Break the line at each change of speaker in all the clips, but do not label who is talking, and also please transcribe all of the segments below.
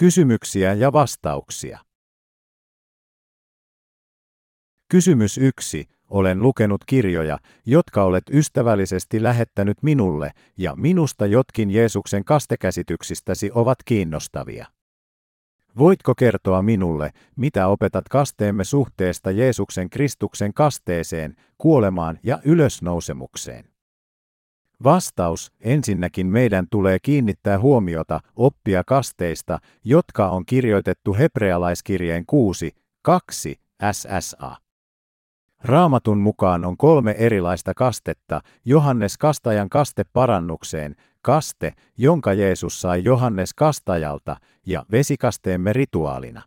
Kysymyksiä ja vastauksia. Kysymys 1. Olen lukenut kirjoja, jotka olet ystävällisesti lähettänyt minulle, ja minusta jotkin Jeesuksen kastekäsityksistäsi ovat kiinnostavia. Voitko kertoa minulle, mitä opetat kasteemme suhteesta Jeesuksen Kristuksen kasteeseen, kuolemaan ja ylösnousemukseen? Vastaus, ensinnäkin meidän tulee kiinnittää huomiota oppia kasteista, jotka on kirjoitettu hebrealaiskirjeen 6, 2, SSA. Raamatun mukaan on kolme erilaista kastetta, Johannes kastajan kaste parannukseen, kaste, jonka Jeesus sai Johannes kastajalta, ja vesikasteemme rituaalina.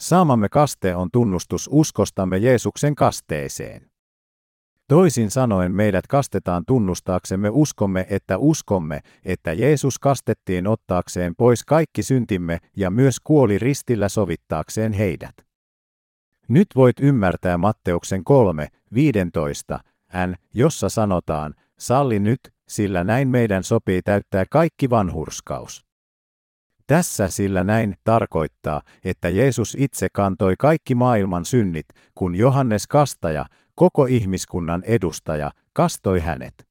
Saamamme kaste on tunnustus uskostamme Jeesuksen kasteeseen. Toisin sanoen meidät kastetaan tunnustaaksemme uskomme, että uskomme, että Jeesus kastettiin ottaakseen pois kaikki syntimme ja myös kuoli ristillä sovittaakseen heidät. Nyt voit ymmärtää Matteuksen 3, 15, n, jossa sanotaan, salli nyt, sillä näin meidän sopii täyttää kaikki vanhurskaus. Tässä sillä näin tarkoittaa, että Jeesus itse kantoi kaikki maailman synnit, kun Johannes Kastaja, koko ihmiskunnan edustaja, kastoi hänet.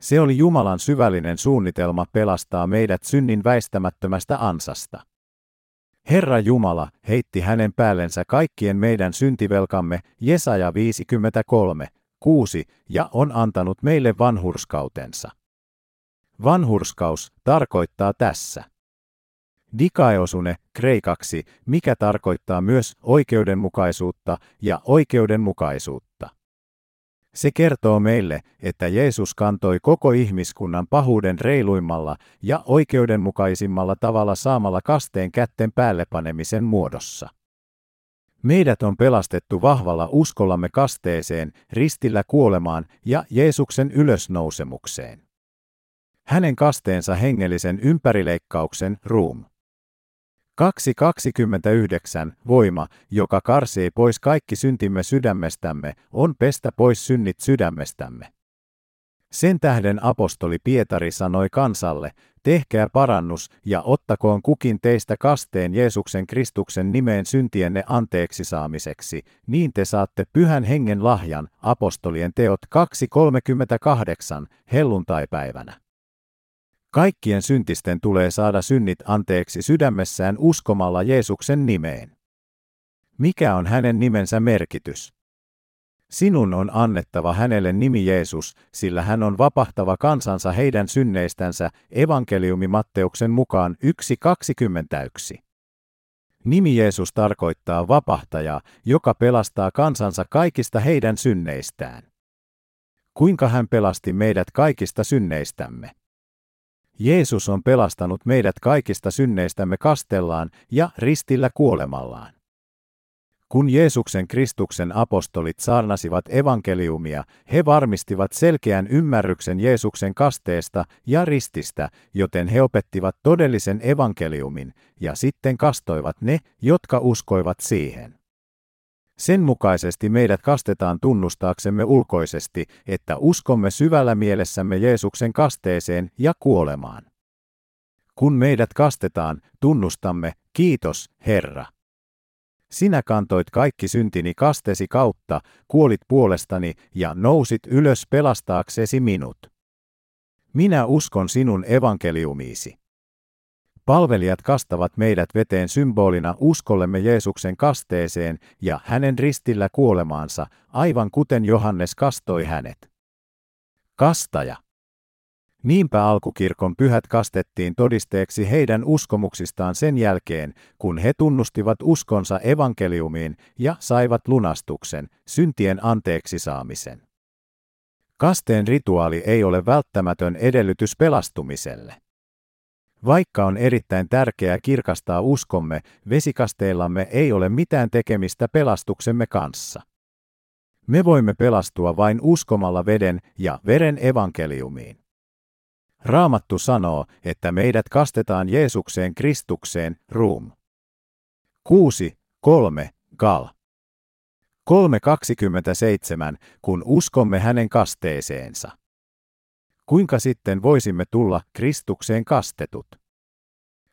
Se oli Jumalan syvällinen suunnitelma pelastaa meidät synnin väistämättömästä ansasta. Herra Jumala heitti hänen päällensä kaikkien meidän syntivelkamme, Jesaja 53, 6, ja on antanut meille vanhurskautensa. Vanhurskaus tarkoittaa tässä. Dikaeosune kreikaksi, mikä tarkoittaa myös oikeudenmukaisuutta ja oikeudenmukaisuutta. Se kertoo meille, että Jeesus kantoi koko ihmiskunnan pahuuden reiluimmalla ja oikeudenmukaisimmalla tavalla saamalla kasteen kätten päällepanemisen muodossa. Meidät on pelastettu vahvalla uskollamme kasteeseen, ristillä kuolemaan ja Jeesuksen ylösnousemukseen. Hänen kasteensa hengellisen ympärileikkauksen ruum. 2.29 voima, joka karsii pois kaikki syntimme sydämestämme, on pestä pois synnit sydämestämme. Sen tähden apostoli Pietari sanoi kansalle, tehkää parannus ja ottakoon kukin teistä kasteen Jeesuksen Kristuksen nimeen syntienne anteeksi saamiseksi, niin te saatte pyhän hengen lahjan, apostolien teot 2.38, helluntaipäivänä. Kaikkien syntisten tulee saada synnit anteeksi sydämessään uskomalla Jeesuksen nimeen. Mikä on hänen nimensä merkitys? Sinun on annettava hänelle nimi Jeesus, sillä hän on vapahtava kansansa heidän synneistänsä, evankeliumi Matteuksen mukaan 1.21. Nimi Jeesus tarkoittaa vapahtajaa, joka pelastaa kansansa kaikista heidän synneistään. Kuinka hän pelasti meidät kaikista synneistämme? Jeesus on pelastanut meidät kaikista synneistämme kastellaan ja ristillä kuolemallaan. Kun Jeesuksen Kristuksen apostolit saarnasivat evankeliumia, he varmistivat selkeän ymmärryksen Jeesuksen kasteesta ja rististä, joten he opettivat todellisen evankeliumin, ja sitten kastoivat ne, jotka uskoivat siihen. Sen mukaisesti meidät kastetaan tunnustaaksemme ulkoisesti, että uskomme syvällä mielessämme Jeesuksen kasteeseen ja kuolemaan. Kun meidät kastetaan, tunnustamme, kiitos, Herra. Sinä kantoit kaikki syntini kastesi kautta, kuolit puolestani ja nousit ylös pelastaaksesi minut. Minä uskon sinun evankeliumiisi. Palvelijat kastavat meidät veteen symbolina uskollemme Jeesuksen kasteeseen ja hänen ristillä kuolemaansa, aivan kuten Johannes kastoi hänet. Kastaja. Niinpä alkukirkon pyhät kastettiin todisteeksi heidän uskomuksistaan sen jälkeen, kun he tunnustivat uskonsa evankeliumiin ja saivat lunastuksen, syntien anteeksi saamisen. Kasteen rituaali ei ole välttämätön edellytys pelastumiselle. Vaikka on erittäin tärkeää kirkastaa uskomme, vesikasteillamme ei ole mitään tekemistä pelastuksemme kanssa. Me voimme pelastua vain uskomalla veden ja veren evankeliumiin. Raamattu sanoo, että meidät kastetaan Jeesukseen Kristukseen, ruum. 6, 3, gal. 3.27, kun uskomme hänen kasteeseensa. Kuinka sitten voisimme tulla Kristukseen kastetut?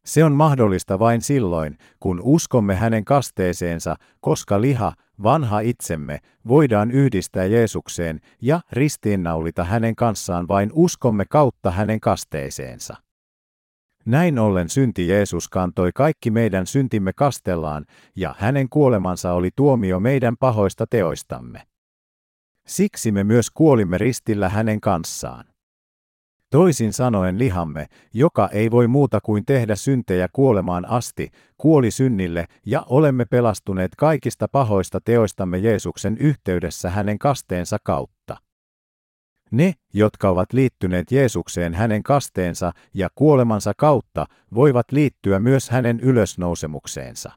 Se on mahdollista vain silloin, kun uskomme hänen kasteeseensa, koska liha, vanha itsemme, voidaan yhdistää Jeesukseen ja ristiinnaulita hänen kanssaan vain uskomme kautta hänen kasteeseensa. Näin ollen synti Jeesus kantoi kaikki meidän syntimme kastellaan, ja hänen kuolemansa oli tuomio meidän pahoista teoistamme. Siksi me myös kuolimme ristillä hänen kanssaan. Toisin sanoen lihamme, joka ei voi muuta kuin tehdä syntejä kuolemaan asti, kuoli synnille ja olemme pelastuneet kaikista pahoista teoistamme Jeesuksen yhteydessä hänen kasteensa kautta. Ne, jotka ovat liittyneet Jeesukseen hänen kasteensa ja kuolemansa kautta, voivat liittyä myös hänen ylösnousemukseensa.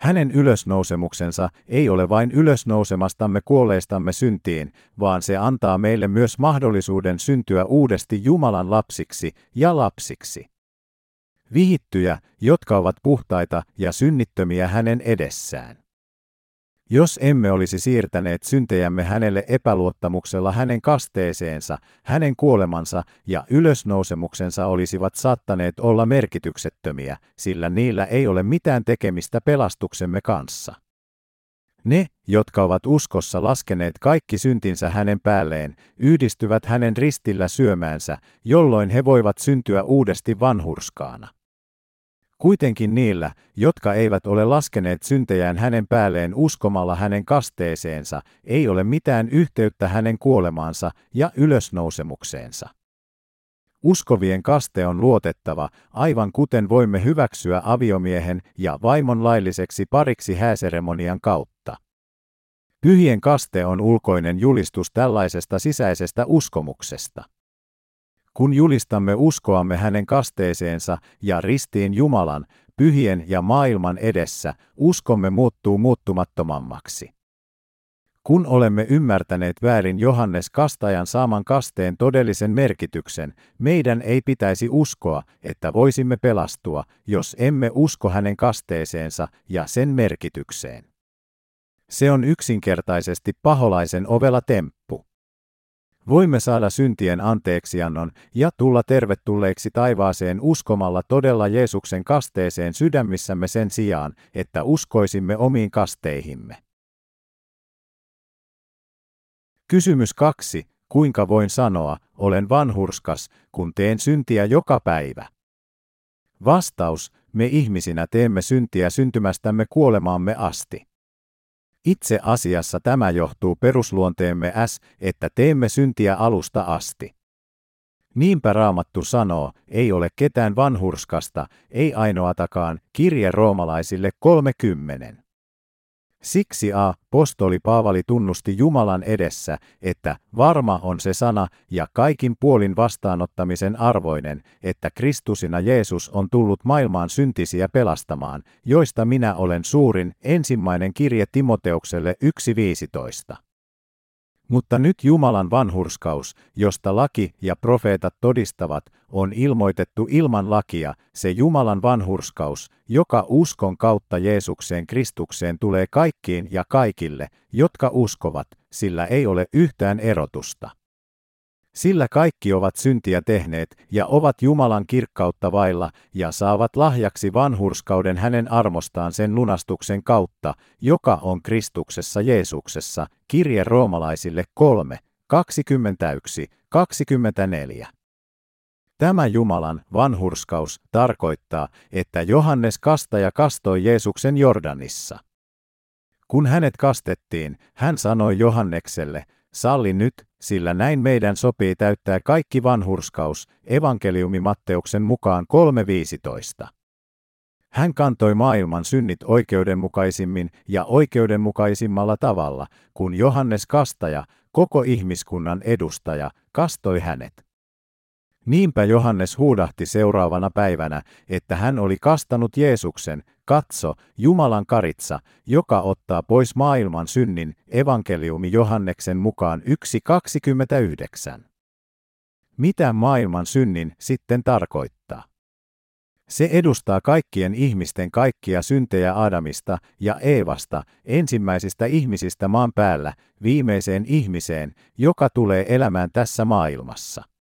Hänen ylösnousemuksensa ei ole vain ylösnousemastamme kuolleistamme syntiin, vaan se antaa meille myös mahdollisuuden syntyä uudesti Jumalan lapsiksi ja lapsiksi. Vihittyjä, jotka ovat puhtaita ja synnittömiä hänen edessään. Jos emme olisi siirtäneet syntejämme hänelle epäluottamuksella hänen kasteeseensa, hänen kuolemansa ja ylösnousemuksensa olisivat saattaneet olla merkityksettömiä, sillä niillä ei ole mitään tekemistä pelastuksemme kanssa. Ne, jotka ovat uskossa laskeneet kaikki syntinsä hänen päälleen, yhdistyvät hänen ristillä syömäänsä, jolloin he voivat syntyä uudesti vanhurskaana. Kuitenkin niillä, jotka eivät ole laskeneet syntejään hänen päälleen uskomalla hänen kasteeseensa, ei ole mitään yhteyttä hänen kuolemaansa ja ylösnousemukseensa. Uskovien kaste on luotettava, aivan kuten voimme hyväksyä aviomiehen ja vaimon lailliseksi pariksi hääseremonian kautta. Pyhien kaste on ulkoinen julistus tällaisesta sisäisestä uskomuksesta. Kun julistamme uskoamme hänen kasteeseensa ja ristiin Jumalan, pyhien ja maailman edessä, uskomme muuttuu muuttumattomammaksi. Kun olemme ymmärtäneet väärin Johannes Kastajan saaman kasteen todellisen merkityksen, meidän ei pitäisi uskoa, että voisimme pelastua, jos emme usko hänen kasteeseensa ja sen merkitykseen. Se on yksinkertaisesti paholaisen ovela temppu. Voimme saada syntien anteeksiannon ja tulla tervetulleiksi taivaaseen uskomalla todella Jeesuksen kasteeseen sydämissämme sen sijaan, että uskoisimme omiin kasteihimme. Kysymys kaksi. Kuinka voin sanoa, olen vanhurskas, kun teen syntiä joka päivä? Vastaus, me ihmisinä teemme syntiä syntymästämme kuolemaamme asti. Itse asiassa tämä johtuu perusluonteemme S, että teemme syntiä alusta asti. Niinpä raamattu sanoo, ei ole ketään vanhurskasta, ei ainoatakaan, kirje roomalaisille 30. Siksi A. Postoli Paavali tunnusti Jumalan edessä, että varma on se sana ja kaikin puolin vastaanottamisen arvoinen, että Kristusina Jeesus on tullut maailmaan syntisiä pelastamaan, joista minä olen suurin, ensimmäinen kirje Timoteukselle 1.15. Mutta nyt Jumalan vanhurskaus, josta laki ja profeetat todistavat, on ilmoitettu ilman lakia, se Jumalan vanhurskaus, joka uskon kautta Jeesukseen Kristukseen tulee kaikkiin ja kaikille, jotka uskovat, sillä ei ole yhtään erotusta. Sillä kaikki ovat syntiä tehneet ja ovat Jumalan kirkkautta vailla ja saavat lahjaksi vanhurskauden hänen armostaan sen lunastuksen kautta, joka on Kristuksessa Jeesuksessa, kirje roomalaisille 3, 21, 24. Tämä Jumalan vanhurskaus tarkoittaa, että Johannes kastaja kastoi Jeesuksen Jordanissa. Kun hänet kastettiin, hän sanoi Johannekselle, salli nyt, sillä näin meidän sopii täyttää kaikki vanhurskaus, evankeliumi Matteuksen mukaan 3.15. Hän kantoi maailman synnit oikeudenmukaisimmin ja oikeudenmukaisimmalla tavalla, kun Johannes Kastaja, koko ihmiskunnan edustaja, kastoi hänet. Niinpä Johannes huudahti seuraavana päivänä, että hän oli kastanut Jeesuksen, katso, Jumalan karitsa, joka ottaa pois maailman synnin, evankeliumi Johanneksen mukaan 1.29. Mitä maailman synnin sitten tarkoittaa? Se edustaa kaikkien ihmisten kaikkia syntejä Adamista ja Eevasta, ensimmäisistä ihmisistä maan päällä, viimeiseen ihmiseen, joka tulee elämään tässä maailmassa.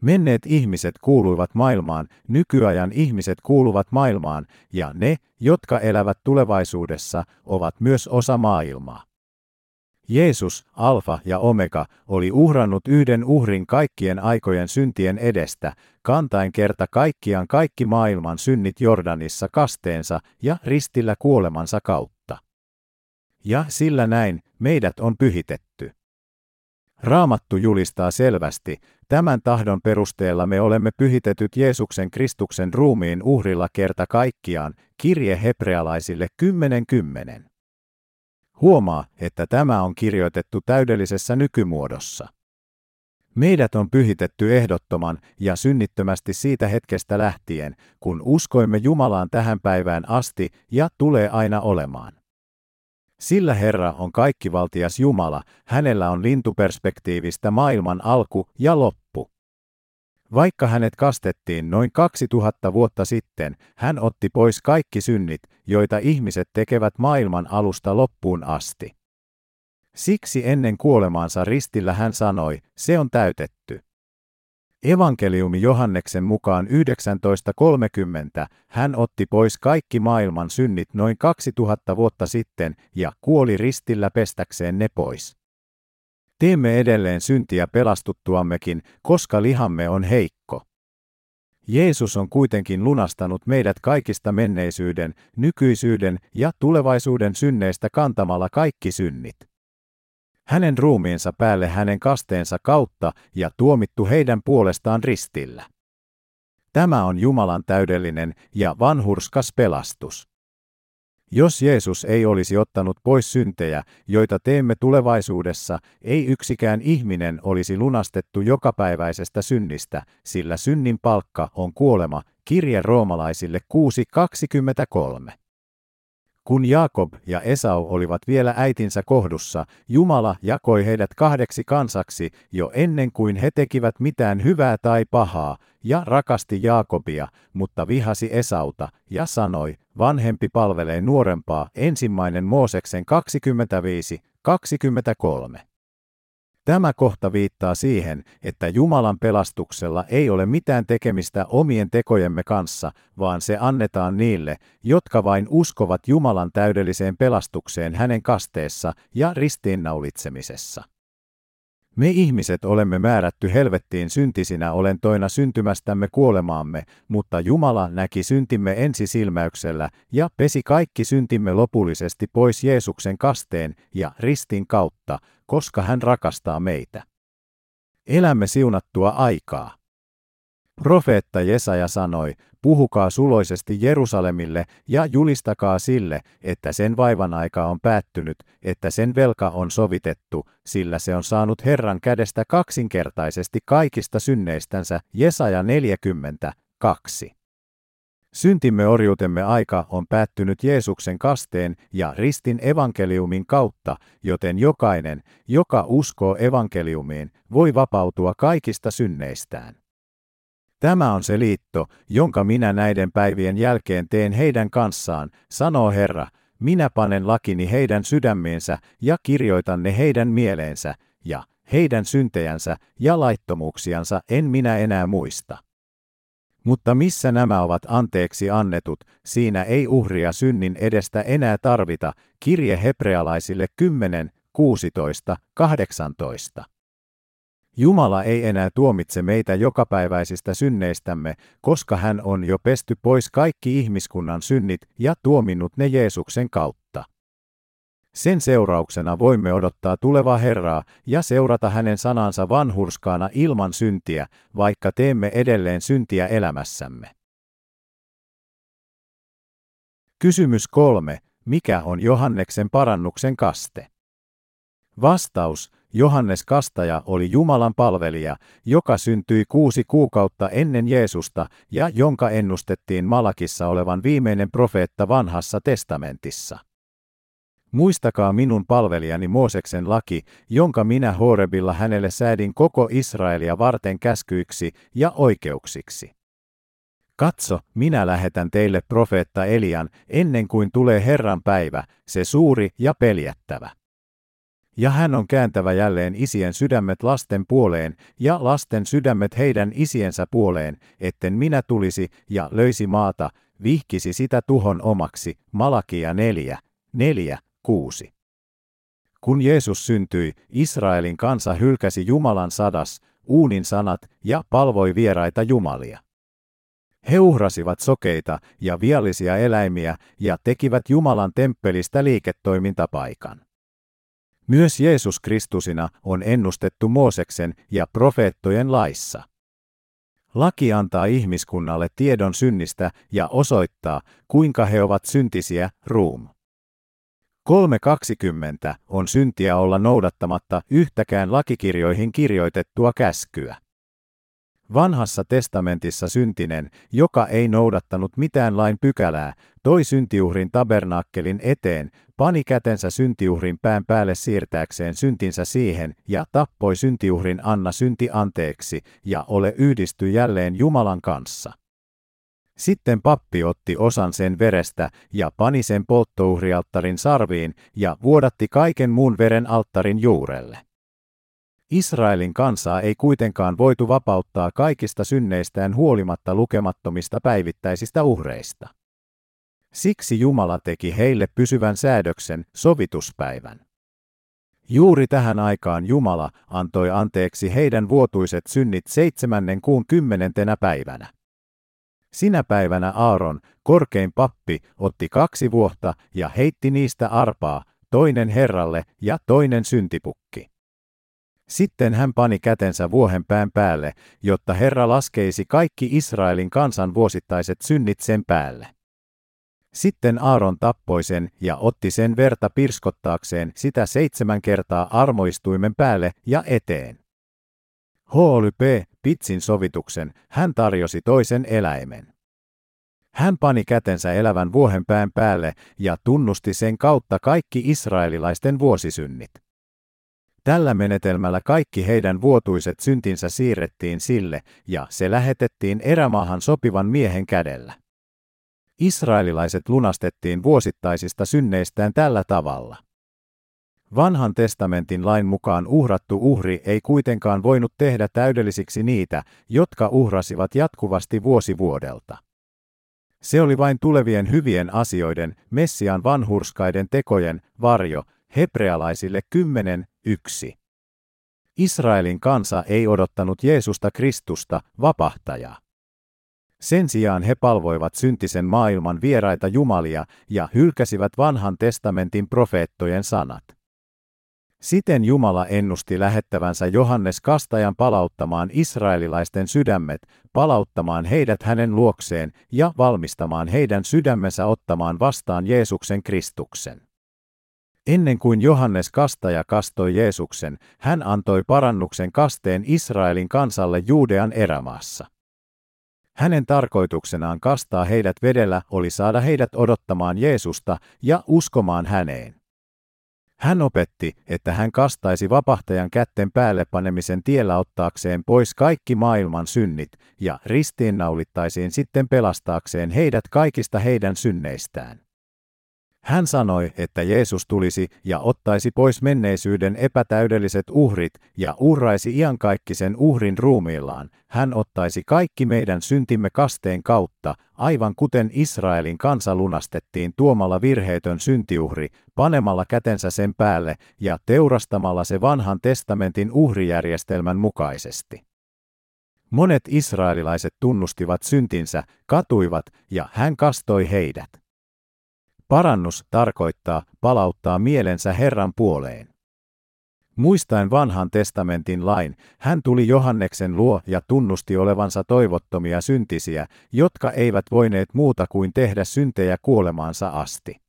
Menneet ihmiset kuuluivat maailmaan, nykyajan ihmiset kuuluvat maailmaan, ja ne, jotka elävät tulevaisuudessa, ovat myös osa maailmaa. Jeesus, Alfa ja Omega, oli uhrannut yhden uhrin kaikkien aikojen syntien edestä, kantain kerta kaikkiaan kaikki maailman synnit Jordanissa kasteensa ja ristillä kuolemansa kautta. Ja sillä näin, meidät on pyhitetty. Raamattu julistaa selvästi, tämän tahdon perusteella me olemme pyhitetyt Jeesuksen Kristuksen ruumiin uhrilla kerta kaikkiaan, kirje hebrealaisille 10.10. Huomaa, että tämä on kirjoitettu täydellisessä nykymuodossa. Meidät on pyhitetty ehdottoman ja synnittömästi siitä hetkestä lähtien, kun uskoimme Jumalaan tähän päivään asti ja tulee aina olemaan. Sillä Herra on kaikkivaltias Jumala, hänellä on lintuperspektiivistä maailman alku ja loppu. Vaikka hänet kastettiin noin 2000 vuotta sitten, hän otti pois kaikki synnit, joita ihmiset tekevät maailman alusta loppuun asti. Siksi ennen kuolemaansa ristillä hän sanoi, se on täytetty. Evankeliumi Johanneksen mukaan 19.30 hän otti pois kaikki maailman synnit noin 2000 vuotta sitten ja kuoli ristillä pestäkseen ne pois. Teemme edelleen syntiä pelastuttuammekin, koska lihamme on heikko. Jeesus on kuitenkin lunastanut meidät kaikista menneisyyden, nykyisyyden ja tulevaisuuden synneistä kantamalla kaikki synnit. Hänen ruumiinsa päälle hänen kasteensa kautta ja tuomittu heidän puolestaan ristillä. Tämä on Jumalan täydellinen ja vanhurskas pelastus. Jos Jeesus ei olisi ottanut pois syntejä, joita teemme tulevaisuudessa, ei yksikään ihminen olisi lunastettu jokapäiväisestä synnistä, sillä synnin palkka on kuolema, kirje roomalaisille 6.23. Kun Jaakob ja Esau olivat vielä äitinsä kohdussa, Jumala jakoi heidät kahdeksi kansaksi jo ennen kuin he tekivät mitään hyvää tai pahaa, ja rakasti Jaakobia, mutta vihasi Esauta, ja sanoi, vanhempi palvelee nuorempaa, ensimmäinen Mooseksen 25, 23. Tämä kohta viittaa siihen, että Jumalan pelastuksella ei ole mitään tekemistä omien tekojemme kanssa, vaan se annetaan niille, jotka vain uskovat Jumalan täydelliseen pelastukseen hänen kasteessa ja ristiinnaulitsemisessa. Me ihmiset olemme määrätty helvettiin syntisinä olentoina syntymästämme kuolemaamme, mutta Jumala näki syntimme ensisilmäyksellä ja pesi kaikki syntimme lopullisesti pois Jeesuksen kasteen ja ristin kautta, koska hän rakastaa meitä. Elämme siunattua aikaa. Profeetta Jesaja sanoi, puhukaa suloisesti Jerusalemille ja julistakaa sille, että sen vaivan aika on päättynyt, että sen velka on sovitettu, sillä se on saanut Herran kädestä kaksinkertaisesti kaikista synneistänsä. Jesaja 40, 2. Syntimme orjuutemme aika on päättynyt Jeesuksen kasteen ja ristin evankeliumin kautta, joten jokainen, joka uskoo evankeliumiin, voi vapautua kaikista synneistään. Tämä on se liitto, jonka minä näiden päivien jälkeen teen heidän kanssaan, sanoo Herra, minä panen lakini heidän sydämiensä ja kirjoitan ne heidän mieleensä, ja heidän syntejänsä ja laittomuuksiansa en minä enää muista. Mutta missä nämä ovat anteeksi annetut, siinä ei uhria synnin edestä enää tarvita, kirje hebrealaisille 10, 16, 18. Jumala ei enää tuomitse meitä jokapäiväisistä synneistämme, koska hän on jo pesty pois kaikki ihmiskunnan synnit ja tuominnut ne Jeesuksen kautta. Sen seurauksena voimme odottaa tulevaa Herraa ja seurata hänen sanansa vanhurskaana ilman syntiä, vaikka teemme edelleen syntiä elämässämme. Kysymys kolme. Mikä on Johanneksen parannuksen kaste? Vastaus. Johannes Kastaja oli Jumalan palvelija, joka syntyi kuusi kuukautta ennen Jeesusta ja jonka ennustettiin Malakissa olevan viimeinen profeetta vanhassa testamentissa. Muistakaa minun palvelijani Mooseksen laki, jonka minä Horebilla hänelle säädin koko Israelia varten käskyiksi ja oikeuksiksi. Katso, minä lähetän teille profeetta Elian ennen kuin tulee Herran päivä, se suuri ja peljättävä. Ja hän on kääntävä jälleen isien sydämet lasten puoleen ja lasten sydämet heidän isiensä puoleen, etten minä tulisi ja löisi maata, vihkisi sitä tuhon omaksi. Malakia 4, 4, 6. Kun Jeesus syntyi, Israelin kansa hylkäsi Jumalan sadas, uunin sanat ja palvoi vieraita jumalia. He uhrasivat sokeita ja viallisia eläimiä ja tekivät Jumalan temppelistä liiketoimintapaikan. Myös Jeesus Kristusina on ennustettu Mooseksen ja profeettojen laissa. Laki antaa ihmiskunnalle tiedon synnistä ja osoittaa, kuinka he ovat syntisiä, ruum. 3.20 on syntiä olla noudattamatta yhtäkään lakikirjoihin kirjoitettua käskyä. Vanhassa testamentissa syntinen, joka ei noudattanut mitään lain pykälää, toi syntiuhrin tabernaakkelin eteen, pani kätensä syntiuhrin pään päälle siirtääkseen syntinsä siihen ja tappoi syntiuhrin anna synti anteeksi ja ole yhdisty jälleen Jumalan kanssa. Sitten pappi otti osan sen verestä ja pani sen polttouhrialttarin sarviin ja vuodatti kaiken muun veren alttarin juurelle. Israelin kansaa ei kuitenkaan voitu vapauttaa kaikista synneistään huolimatta lukemattomista päivittäisistä uhreista. Siksi Jumala teki heille pysyvän säädöksen, sovituspäivän. Juuri tähän aikaan Jumala antoi anteeksi heidän vuotuiset synnit seitsemännen kuun kymmenentenä päivänä. Sinä päivänä Aaron, korkein pappi, otti kaksi vuotta ja heitti niistä arpaa, toinen Herralle ja toinen syntipukki. Sitten hän pani kätensä vuohen pään päälle, jotta Herra laskeisi kaikki Israelin kansan vuosittaiset synnit sen päälle. Sitten Aaron tappoi sen ja otti sen verta pirskottaakseen sitä seitsemän kertaa armoistuimen päälle ja eteen. P. Pitsin sovituksen, hän tarjosi toisen eläimen. Hän pani kätensä elävän vuohen pään päälle ja tunnusti sen kautta kaikki israelilaisten vuosisynnit. Tällä menetelmällä kaikki heidän vuotuiset syntinsä siirrettiin sille, ja se lähetettiin erämaahan sopivan miehen kädellä. Israelilaiset lunastettiin vuosittaisista synneistään tällä tavalla. Vanhan testamentin lain mukaan uhrattu uhri ei kuitenkaan voinut tehdä täydellisiksi niitä, jotka uhrasivat jatkuvasti vuosi vuodelta. Se oli vain tulevien hyvien asioiden, Messian vanhurskaiden tekojen, varjo, hebrealaisille 10, 1. Israelin kansa ei odottanut Jeesusta Kristusta, vapahtajaa. Sen sijaan he palvoivat syntisen maailman vieraita jumalia ja hylkäsivät vanhan testamentin profeettojen sanat. Siten Jumala ennusti lähettävänsä Johannes Kastajan palauttamaan israelilaisten sydämet, palauttamaan heidät hänen luokseen ja valmistamaan heidän sydämensä ottamaan vastaan Jeesuksen Kristuksen. Ennen kuin Johannes Kastaja kastoi Jeesuksen, hän antoi parannuksen kasteen Israelin kansalle Juudean erämaassa. Hänen tarkoituksenaan kastaa heidät vedellä oli saada heidät odottamaan Jeesusta ja uskomaan häneen. Hän opetti, että hän kastaisi vapahtajan kätten päälle panemisen tiellä ottaakseen pois kaikki maailman synnit, ja ristiinnaulittaisiin sitten pelastaakseen heidät kaikista heidän synneistään. Hän sanoi, että Jeesus tulisi ja ottaisi pois menneisyyden epätäydelliset uhrit ja uhraisi iankaikkisen uhrin ruumiillaan. Hän ottaisi kaikki meidän syntimme kasteen kautta, aivan kuten Israelin kansa lunastettiin tuomalla virheetön syntiuhri, panemalla kätensä sen päälle ja teurastamalla se vanhan testamentin uhrijärjestelmän mukaisesti. Monet israelilaiset tunnustivat syntinsä, katuivat ja hän kastoi heidät. Parannus tarkoittaa palauttaa mielensä Herran puoleen. Muistaen vanhan testamentin lain, hän tuli Johanneksen luo ja tunnusti olevansa toivottomia syntisiä, jotka eivät voineet muuta kuin tehdä syntejä kuolemaansa asti.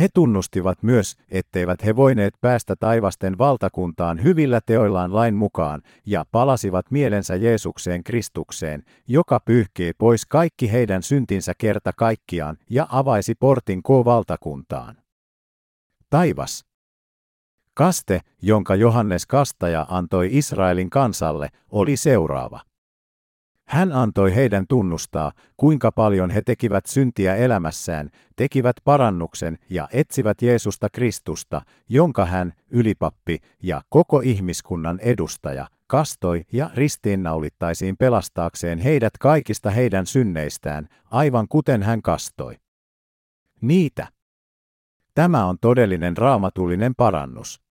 He tunnustivat myös, etteivät he voineet päästä taivasten valtakuntaan hyvillä teoillaan lain mukaan, ja palasivat mielensä Jeesukseen Kristukseen, joka pyyhkii pois kaikki heidän syntinsä kerta kaikkiaan ja avaisi portin K-valtakuntaan. Taivas. Kaste, jonka Johannes Kastaja antoi Israelin kansalle, oli seuraava. Hän antoi heidän tunnustaa, kuinka paljon he tekivät syntiä elämässään, tekivät parannuksen ja etsivät Jeesusta Kristusta, jonka hän, ylipappi ja koko ihmiskunnan edustaja, kastoi ja ristiinnaulittaisiin pelastaakseen heidät kaikista heidän synneistään, aivan kuten hän kastoi. Niitä. Tämä on todellinen raamatullinen parannus.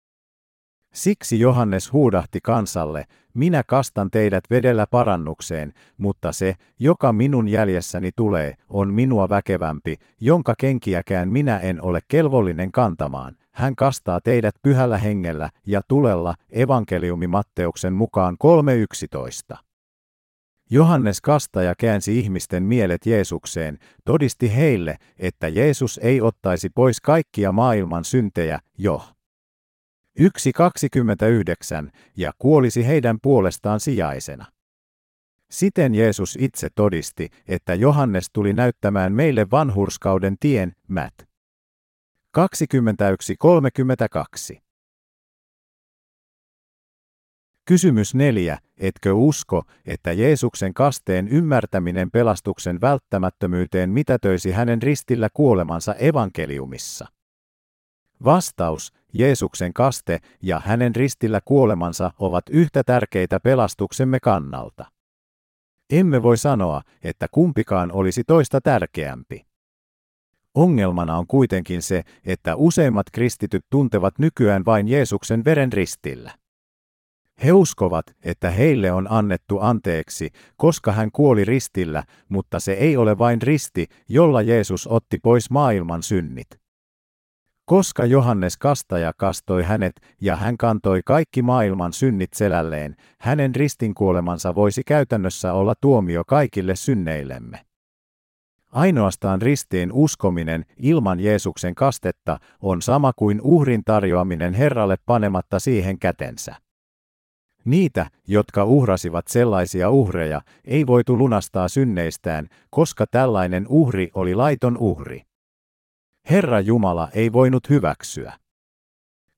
Siksi Johannes huudahti kansalle, minä kastan teidät vedellä parannukseen, mutta se, joka minun jäljessäni tulee, on minua väkevämpi, jonka kenkiäkään minä en ole kelvollinen kantamaan. Hän kastaa teidät pyhällä hengellä ja tulella, evankeliumi Matteuksen mukaan 3.11. Johannes Kastaja käänsi ihmisten mielet Jeesukseen, todisti heille, että Jeesus ei ottaisi pois kaikkia maailman syntejä, jo. 1.29 ja kuolisi heidän puolestaan sijaisena. Siten Jeesus itse todisti, että Johannes tuli näyttämään meille vanhurskauden tien, Mät. 21.32. Kysymys 4. Etkö usko, että Jeesuksen kasteen ymmärtäminen pelastuksen välttämättömyyteen mitätöisi hänen ristillä kuolemansa evankeliumissa? Vastaus, Jeesuksen kaste ja hänen ristillä kuolemansa ovat yhtä tärkeitä pelastuksemme kannalta. Emme voi sanoa, että kumpikaan olisi toista tärkeämpi. Ongelmana on kuitenkin se, että useimmat kristityt tuntevat nykyään vain Jeesuksen veren ristillä. He uskovat, että heille on annettu anteeksi, koska hän kuoli ristillä, mutta se ei ole vain risti, jolla Jeesus otti pois maailman synnit. Koska Johannes kastaja kastoi hänet ja hän kantoi kaikki maailman synnit selälleen, hänen ristinkuolemansa voisi käytännössä olla tuomio kaikille synneillemme. Ainoastaan ristiin uskominen ilman Jeesuksen kastetta on sama kuin uhrin tarjoaminen Herralle panematta siihen kätensä. Niitä, jotka uhrasivat sellaisia uhreja, ei voitu lunastaa synneistään, koska tällainen uhri oli laiton uhri. Herra Jumala ei voinut hyväksyä.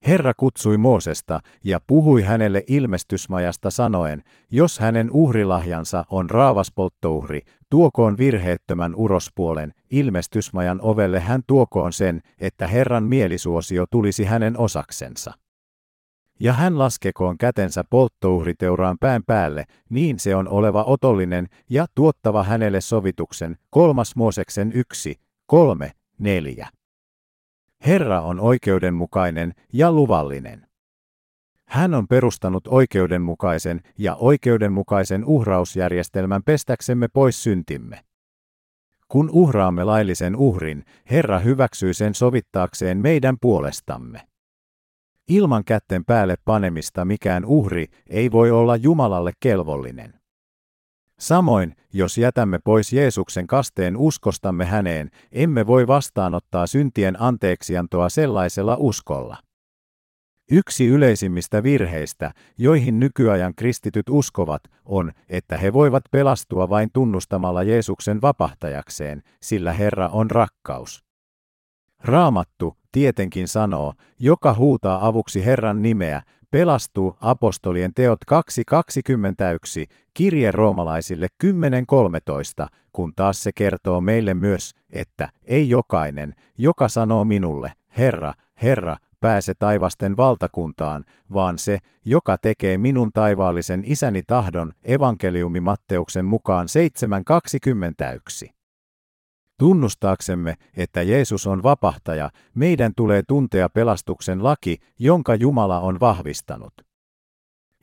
Herra kutsui Moosesta ja puhui hänelle ilmestysmajasta sanoen, jos hänen uhrilahjansa on raavaspolttouhri, tuokoon virheettömän urospuolen, ilmestysmajan ovelle hän tuokoon sen, että Herran mielisuosio tulisi hänen osaksensa. Ja hän laskekoon kätensä polttouhriteuraan pään päälle, niin se on oleva otollinen ja tuottava hänelle sovituksen, kolmas Mooseksen yksi, kolme, neljä. Herra on oikeudenmukainen ja luvallinen. Hän on perustanut oikeudenmukaisen ja oikeudenmukaisen uhrausjärjestelmän pestäksemme pois syntimme. Kun uhraamme laillisen uhrin, Herra hyväksyy sen sovittaakseen meidän puolestamme. Ilman kätten päälle panemista mikään uhri ei voi olla Jumalalle kelvollinen. Samoin, jos jätämme pois Jeesuksen kasteen uskostamme häneen, emme voi vastaanottaa syntien anteeksiantoa sellaisella uskolla. Yksi yleisimmistä virheistä, joihin nykyajan kristityt uskovat, on, että he voivat pelastua vain tunnustamalla Jeesuksen vapahtajakseen, sillä Herra on rakkaus. Raamattu tietenkin sanoo, joka huutaa avuksi Herran nimeä, pelastuu apostolien teot 2.21, kirje roomalaisille 10.13, kun taas se kertoo meille myös, että ei jokainen, joka sanoo minulle, Herra, Herra, pääse taivasten valtakuntaan, vaan se, joka tekee minun taivaallisen isäni tahdon, evankeliumi Matteuksen mukaan 7.21. Tunnustaaksemme, että Jeesus on vapahtaja, meidän tulee tuntea pelastuksen laki, jonka Jumala on vahvistanut.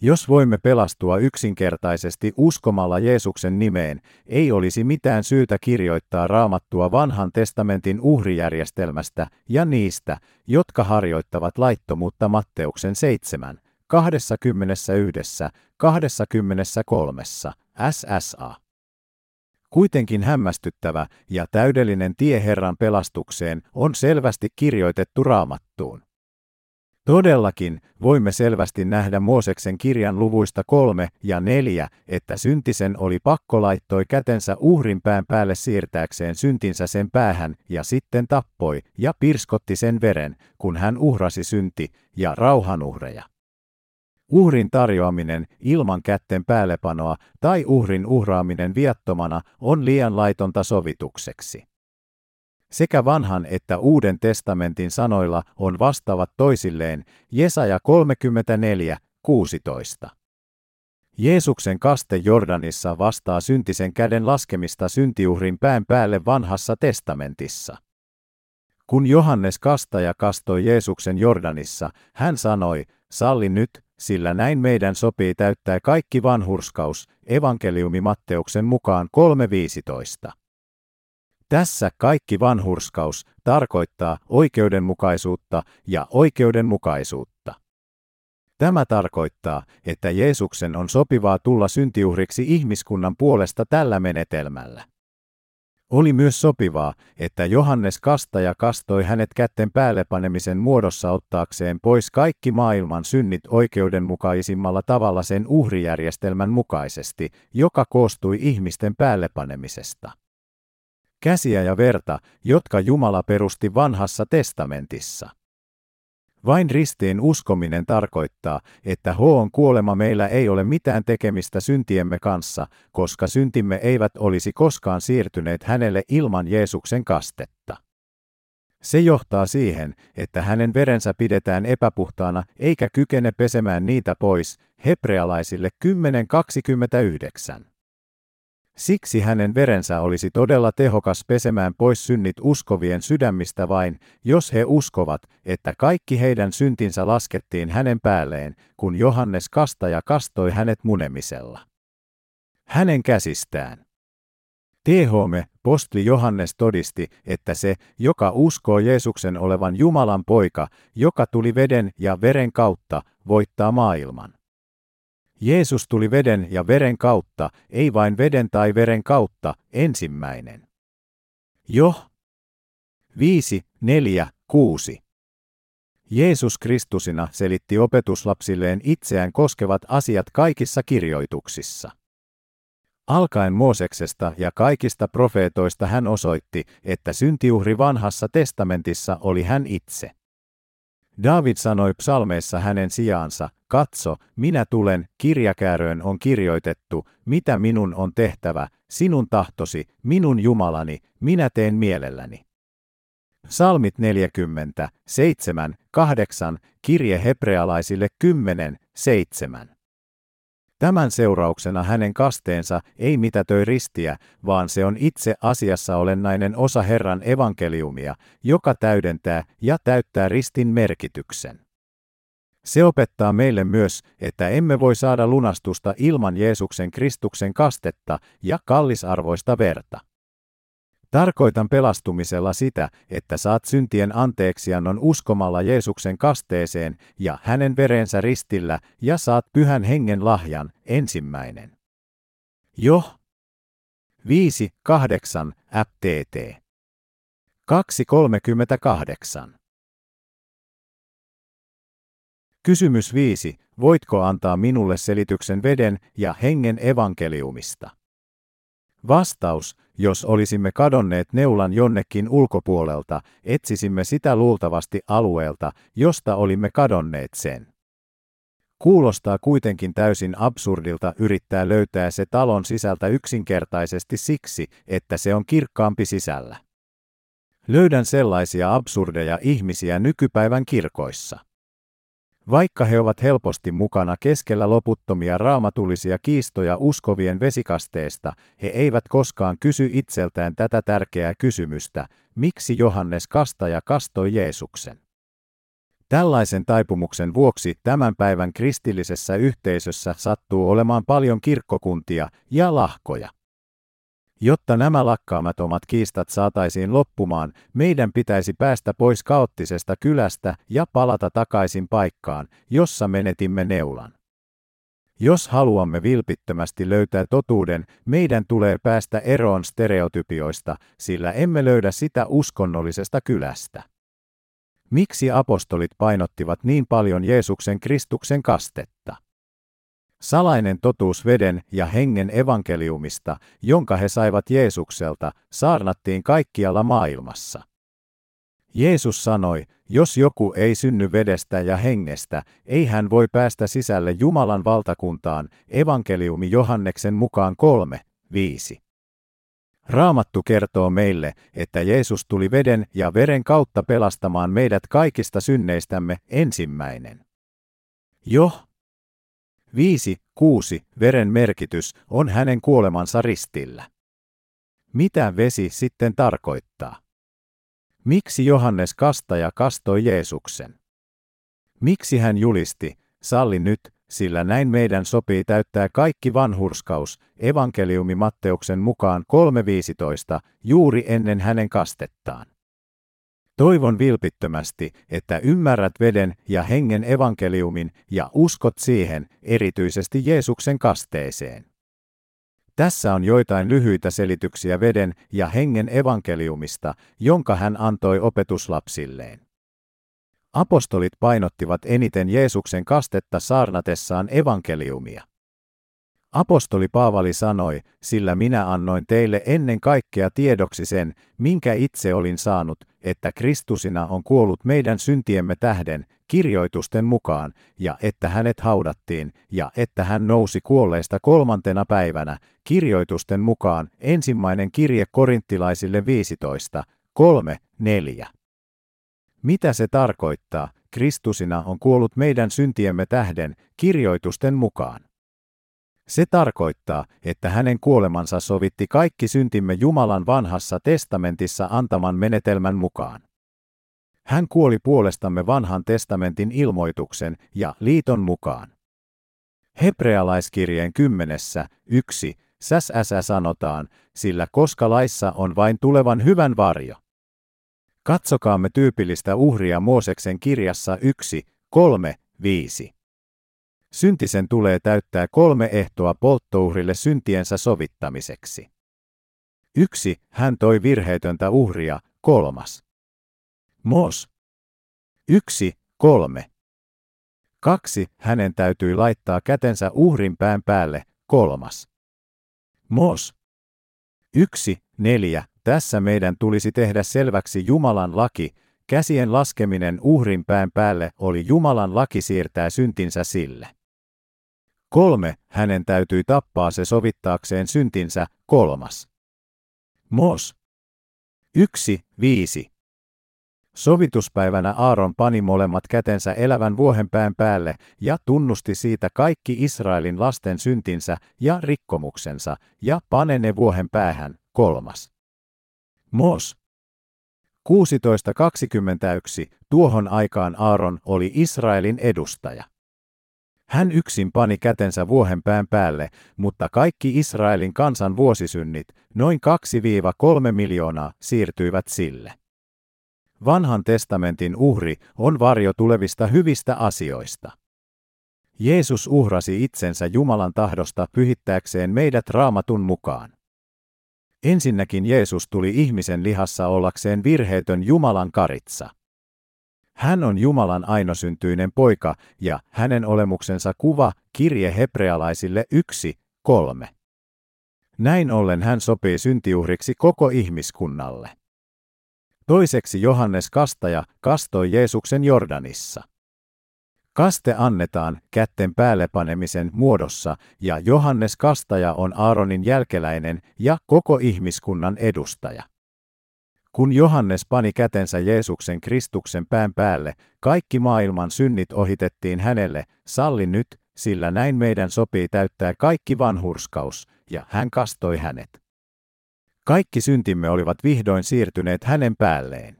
Jos voimme pelastua yksinkertaisesti uskomalla Jeesuksen nimeen, ei olisi mitään syytä kirjoittaa raamattua vanhan testamentin uhrijärjestelmästä ja niistä, jotka harjoittavat laittomuutta Matteuksen 7, 21, 23, SSA. Kuitenkin hämmästyttävä ja täydellinen tie Herran pelastukseen on selvästi kirjoitettu raamattuun. Todellakin voimme selvästi nähdä Mooseksen kirjan luvuista kolme ja neljä, että syntisen oli pakko laittoi kätensä uhrin pään päälle siirtääkseen syntinsä sen päähän ja sitten tappoi ja pirskotti sen veren, kun hän uhrasi synti ja rauhanuhreja. Uhrin tarjoaminen ilman kätten päällepanoa tai uhrin uhraaminen viattomana on liian laitonta sovitukseksi. Sekä vanhan että uuden testamentin sanoilla on vastaavat toisilleen Jesaja 34, 16. Jeesuksen kaste Jordanissa vastaa syntisen käden laskemista syntiuhrin pään päälle vanhassa testamentissa. Kun Johannes kastaja kastoi Jeesuksen Jordanissa, hän sanoi, salli nyt, sillä näin meidän sopii täyttää kaikki vanhurskaus, evankeliumi Matteuksen mukaan 3.15. Tässä kaikki vanhurskaus tarkoittaa oikeudenmukaisuutta ja oikeudenmukaisuutta. Tämä tarkoittaa, että Jeesuksen on sopivaa tulla syntiuhriksi ihmiskunnan puolesta tällä menetelmällä. Oli myös sopivaa, että Johannes kastaja kastoi hänet kätten päälle panemisen muodossa ottaakseen pois kaikki maailman synnit oikeudenmukaisimmalla tavalla sen uhrijärjestelmän mukaisesti, joka koostui ihmisten päälle panemisesta. Käsiä ja verta, jotka Jumala perusti vanhassa testamentissa. Vain ristiin uskominen tarkoittaa, että Hoon kuolema meillä ei ole mitään tekemistä syntiemme kanssa, koska syntimme eivät olisi koskaan siirtyneet hänelle ilman Jeesuksen kastetta. Se johtaa siihen, että hänen verensä pidetään epäpuhtaana eikä kykene pesemään niitä pois, hebrealaisille 10.29. Siksi hänen verensä olisi todella tehokas pesemään pois synnit uskovien sydämistä vain, jos he uskovat, että kaikki heidän syntinsä laskettiin hänen päälleen, kun Johannes kastaja kastoi hänet munemisella. Hänen käsistään. THM, postli Johannes todisti, että se, joka uskoo Jeesuksen olevan Jumalan poika, joka tuli veden ja veren kautta, voittaa maailman. Jeesus tuli veden ja veren kautta, ei vain veden tai veren kautta, ensimmäinen. Jo. 5, 4, 6. Jeesus Kristusina selitti opetuslapsilleen itseään koskevat asiat kaikissa kirjoituksissa. Alkaen Mooseksesta ja kaikista profeetoista hän osoitti, että syntiuhri vanhassa testamentissa oli hän itse. David sanoi psalmeissa hänen sijaansa, katso, minä tulen, kirjakääröön on kirjoitettu, mitä minun on tehtävä, sinun tahtosi, minun Jumalani, minä teen mielelläni. Salmit 40, 7, 8, kirje hebrealaisille 10, 7. Tämän seurauksena hänen kasteensa ei mitätöi ristiä, vaan se on itse asiassa olennainen osa Herran evankeliumia, joka täydentää ja täyttää ristin merkityksen. Se opettaa meille myös, että emme voi saada lunastusta ilman Jeesuksen Kristuksen kastetta ja kallisarvoista verta. Tarkoitan pelastumisella sitä, että saat syntien anteeksiannon uskomalla Jeesuksen kasteeseen ja hänen verensä ristillä ja saat pyhän hengen lahjan, ensimmäinen. Jo 5, 8, FTT 2.38 Kysymys 5. Voitko antaa minulle selityksen veden ja hengen evankeliumista? Vastaus, jos olisimme kadonneet neulan jonnekin ulkopuolelta, etsisimme sitä luultavasti alueelta, josta olimme kadonneet sen. Kuulostaa kuitenkin täysin absurdilta yrittää löytää se talon sisältä yksinkertaisesti siksi, että se on kirkkaampi sisällä. Löydän sellaisia absurdeja ihmisiä nykypäivän kirkoissa. Vaikka he ovat helposti mukana keskellä loputtomia raamatullisia kiistoja uskovien vesikasteesta, he eivät koskaan kysy itseltään tätä tärkeää kysymystä, miksi Johannes kastaja kastoi Jeesuksen. Tällaisen taipumuksen vuoksi tämän päivän kristillisessä yhteisössä sattuu olemaan paljon kirkkokuntia ja lahkoja. Jotta nämä lakkaamattomat kiistat saataisiin loppumaan, meidän pitäisi päästä pois kaoottisesta kylästä ja palata takaisin paikkaan, jossa menetimme neulan. Jos haluamme vilpittömästi löytää totuuden, meidän tulee päästä eroon stereotypioista, sillä emme löydä sitä uskonnollisesta kylästä. Miksi apostolit painottivat niin paljon Jeesuksen Kristuksen kastetta? Salainen totuus veden ja hengen evankeliumista, jonka he saivat Jeesukselta, saarnattiin kaikkialla maailmassa. Jeesus sanoi, jos joku ei synny vedestä ja hengestä, ei hän voi päästä sisälle Jumalan valtakuntaan, evankeliumi Johanneksen mukaan 3, 5. Raamattu kertoo meille, että Jeesus tuli veden ja veren kautta pelastamaan meidät kaikista synneistämme ensimmäinen. Jo 5, 6, veren merkitys on hänen kuolemansa ristillä. Mitä vesi sitten tarkoittaa? Miksi Johannes kastaja kastoi Jeesuksen? Miksi hän julisti, salli nyt, sillä näin meidän sopii täyttää kaikki vanhurskaus, evankeliumi Matteuksen mukaan 3.15, juuri ennen hänen kastettaan. Toivon vilpittömästi, että ymmärrät veden ja hengen evankeliumin ja uskot siihen, erityisesti Jeesuksen kasteeseen. Tässä on joitain lyhyitä selityksiä veden ja hengen evankeliumista, jonka hän antoi opetuslapsilleen. Apostolit painottivat eniten Jeesuksen kastetta saarnatessaan evankeliumia. Apostoli Paavali sanoi, sillä minä annoin teille ennen kaikkea tiedoksi sen, minkä itse olin saanut, että Kristusina on kuollut meidän syntiemme tähden, kirjoitusten mukaan, ja että hänet haudattiin, ja että hän nousi kuolleista kolmantena päivänä, kirjoitusten mukaan, ensimmäinen kirje korinttilaisille 15, 3, 4. Mitä se tarkoittaa, Kristusina on kuollut meidän syntiemme tähden, kirjoitusten mukaan? Se tarkoittaa, että hänen kuolemansa sovitti kaikki syntimme Jumalan vanhassa testamentissa antaman menetelmän mukaan. Hän kuoli puolestamme vanhan testamentin ilmoituksen ja liiton mukaan. Hebrealaiskirjeen kymmenessä, yksi, säsäsä sanotaan, sillä koska laissa on vain tulevan hyvän varjo. Katsokaamme tyypillistä uhria Mooseksen kirjassa 1, 3, 5. Syntisen tulee täyttää kolme ehtoa polttouhrille syntiensä sovittamiseksi. Yksi, hän toi virheetöntä uhria, kolmas. Mos. Yksi, kolme. Kaksi, hänen täytyi laittaa kätensä uhrin pään päälle, kolmas. Mos. Yksi, neljä, tässä meidän tulisi tehdä selväksi Jumalan laki, käsien laskeminen uhrin pään päälle oli Jumalan laki siirtää syntinsä sille. Kolme, hänen täytyi tappaa se sovittaakseen syntinsä, kolmas. Mos. Yksi, viisi. Sovituspäivänä Aaron pani molemmat kätensä elävän vuohenpään päälle ja tunnusti siitä kaikki Israelin lasten syntinsä ja rikkomuksensa ja pane ne vuohen päähän, kolmas. Mos. 16.21. Tuohon aikaan Aaron oli Israelin edustaja. Hän yksin pani kätensä vuohenpään päälle, mutta kaikki Israelin kansan vuosisynnit, noin 2-3 miljoonaa, siirtyivät sille. Vanhan testamentin uhri on varjo tulevista hyvistä asioista. Jeesus uhrasi itsensä Jumalan tahdosta pyhittääkseen meidät raamatun mukaan. Ensinnäkin Jeesus tuli ihmisen lihassa ollakseen virheetön Jumalan karitsa. Hän on Jumalan ainosyntyinen poika ja hänen olemuksensa kuva kirje hebrealaisille 1, 3. Näin ollen hän sopii syntiuhriksi koko ihmiskunnalle. Toiseksi Johannes Kastaja kastoi Jeesuksen Jordanissa. Kaste annetaan kätten päälle panemisen muodossa ja Johannes Kastaja on Aaronin jälkeläinen ja koko ihmiskunnan edustaja. Kun Johannes pani kätensä Jeesuksen Kristuksen pään päälle, kaikki maailman synnit ohitettiin hänelle, salli nyt, sillä näin meidän sopii täyttää kaikki vanhurskaus, ja hän kastoi hänet. Kaikki syntimme olivat vihdoin siirtyneet hänen päälleen.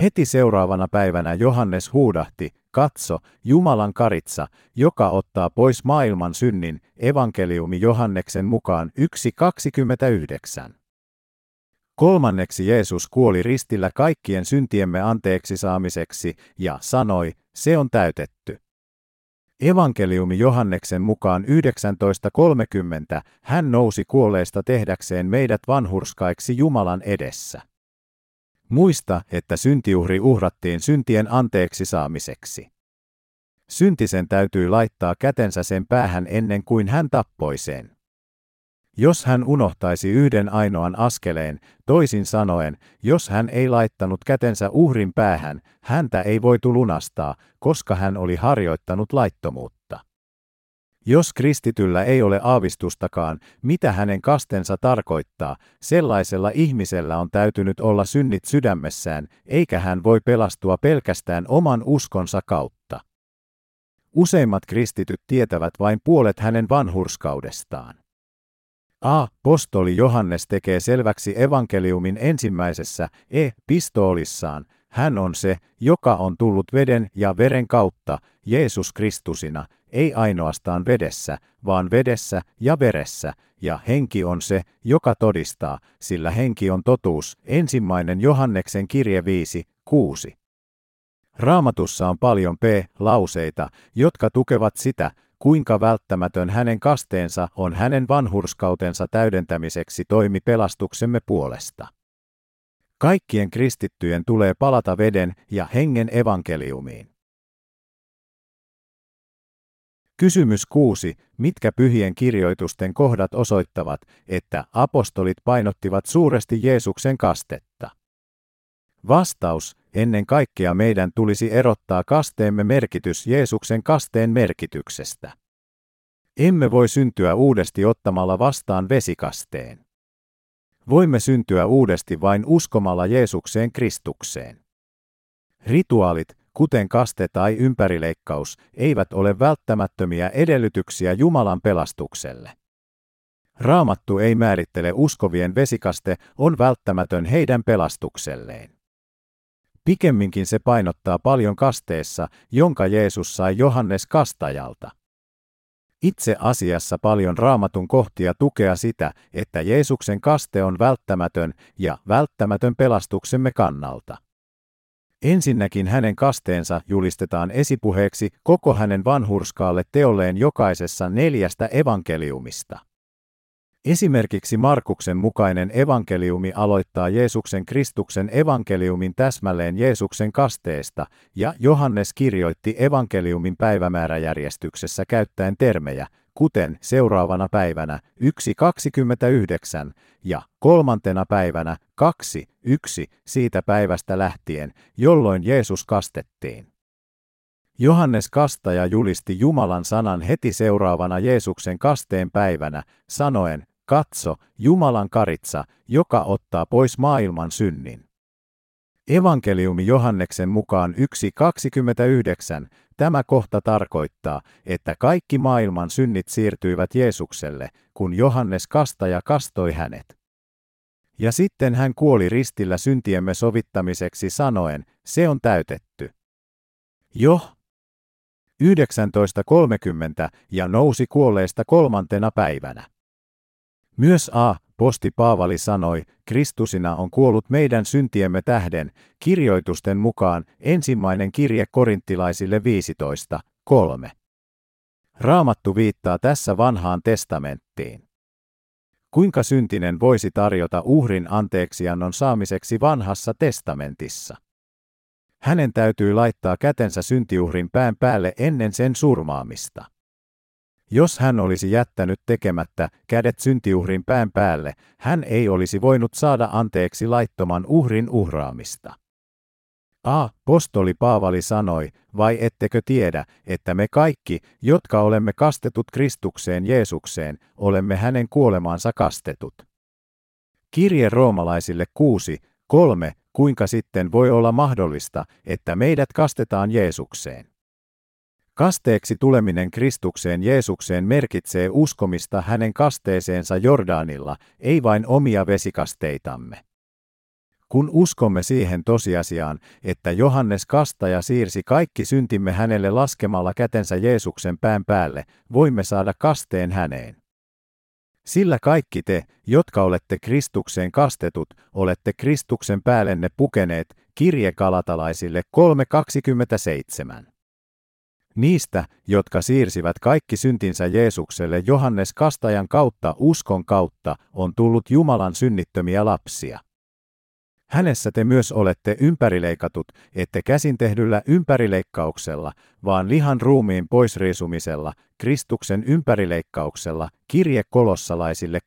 Heti seuraavana päivänä Johannes huudahti, katso, Jumalan karitsa, joka ottaa pois maailman synnin, evankeliumi Johanneksen mukaan 1.29. Kolmanneksi Jeesus kuoli ristillä kaikkien syntiemme anteeksi saamiseksi ja sanoi, se on täytetty. Evankeliumi Johanneksen mukaan 19.30 hän nousi kuolleista tehdäkseen meidät vanhurskaiksi Jumalan edessä. Muista, että syntiuhri uhrattiin syntien anteeksi saamiseksi. Syntisen täytyy laittaa kätensä sen päähän ennen kuin hän tappoi sen. Jos hän unohtaisi yhden ainoan askeleen, toisin sanoen, jos hän ei laittanut kätensä uhrin päähän, häntä ei voitu lunastaa, koska hän oli harjoittanut laittomuutta. Jos kristityllä ei ole aavistustakaan, mitä hänen kastensa tarkoittaa, sellaisella ihmisellä on täytynyt olla synnit sydämessään, eikä hän voi pelastua pelkästään oman uskonsa kautta. Useimmat kristityt tietävät vain puolet hänen vanhurskaudestaan. A. Postoli Johannes tekee selväksi evankeliumin ensimmäisessä e-pistoolissaan, hän on se, joka on tullut veden ja veren kautta, Jeesus Kristusina, ei ainoastaan vedessä, vaan vedessä ja veressä, ja henki on se, joka todistaa, sillä henki on totuus. Ensimmäinen Johanneksen kirje 5, 6. Raamatussa on paljon p-lauseita, jotka tukevat sitä, kuinka välttämätön hänen kasteensa on hänen vanhurskautensa täydentämiseksi toimi pelastuksemme puolesta. Kaikkien kristittyjen tulee palata veden ja hengen evankeliumiin. Kysymys 6. Mitkä pyhien kirjoitusten kohdat osoittavat, että apostolit painottivat suuresti Jeesuksen kastetta? Vastaus. Ennen kaikkea meidän tulisi erottaa kasteemme merkitys Jeesuksen kasteen merkityksestä. Emme voi syntyä uudesti ottamalla vastaan vesikasteen. Voimme syntyä uudesti vain uskomalla Jeesukseen Kristukseen. Rituaalit, kuten kaste tai ympärileikkaus, eivät ole välttämättömiä edellytyksiä Jumalan pelastukselle. Raamattu ei määrittele uskovien vesikaste on välttämätön heidän pelastukselleen. Pikemminkin se painottaa paljon kasteessa, jonka Jeesus sai Johannes kastajalta. Itse asiassa paljon raamatun kohtia tukea sitä, että Jeesuksen kaste on välttämätön ja välttämätön pelastuksemme kannalta. Ensinnäkin hänen kasteensa julistetaan esipuheeksi koko hänen vanhurskaalle teolleen jokaisessa neljästä evankeliumista. Esimerkiksi Markuksen mukainen evankeliumi aloittaa Jeesuksen Kristuksen evankeliumin täsmälleen Jeesuksen kasteesta, ja Johannes kirjoitti evankeliumin päivämääräjärjestyksessä käyttäen termejä, kuten seuraavana päivänä 1.29 ja kolmantena päivänä 2.1 siitä päivästä lähtien, jolloin Jeesus kastettiin. Johannes Kastaja julisti Jumalan sanan heti seuraavana Jeesuksen kasteen päivänä, sanoen, Katso, Jumalan karitsa, joka ottaa pois maailman synnin. Evankeliumi Johanneksen mukaan 1.29. Tämä kohta tarkoittaa, että kaikki maailman synnit siirtyivät Jeesukselle, kun Johannes kastaja kastoi hänet. Ja sitten hän kuoli ristillä syntiemme sovittamiseksi sanoen, se on täytetty. Jo 19.30 ja nousi kuolleesta kolmantena päivänä. Myös A. Posti Paavali sanoi, Kristusina on kuollut meidän syntiemme tähden, kirjoitusten mukaan ensimmäinen kirje korinttilaisille 15, 3. Raamattu viittaa tässä vanhaan testamenttiin. Kuinka syntinen voisi tarjota uhrin anteeksiannon saamiseksi vanhassa testamentissa? Hänen täytyy laittaa kätensä syntiuhrin pään päälle ennen sen surmaamista. Jos hän olisi jättänyt tekemättä kädet syntiuhrin pään päälle, hän ei olisi voinut saada anteeksi laittoman uhrin uhraamista. A. Postoli Paavali sanoi, vai ettekö tiedä, että me kaikki, jotka olemme kastetut Kristukseen Jeesukseen, olemme hänen kuolemaansa kastetut. Kirje roomalaisille 6, 3, kuinka sitten voi olla mahdollista, että meidät kastetaan Jeesukseen? Kasteeksi tuleminen Kristukseen Jeesukseen merkitsee uskomista hänen kasteeseensa Jordanilla, ei vain omia vesikasteitamme. Kun uskomme siihen tosiasiaan, että Johannes Kastaja siirsi kaikki syntimme hänelle laskemalla kätensä Jeesuksen pään päälle, voimme saada kasteen häneen. Sillä kaikki te, jotka olette Kristukseen kastetut, olette Kristuksen päällenne pukeneet, kirje kalatalaisille 3.27. Niistä, jotka siirsivät kaikki syntinsä Jeesukselle Johannes Kastajan kautta uskon kautta, on tullut Jumalan synnittömiä lapsia. Hänessä te myös olette ympärileikatut, ette käsin tehdyllä ympärileikkauksella, vaan lihan ruumiin poisriisumisella, Kristuksen ympärileikkauksella, kirje kolossalaisille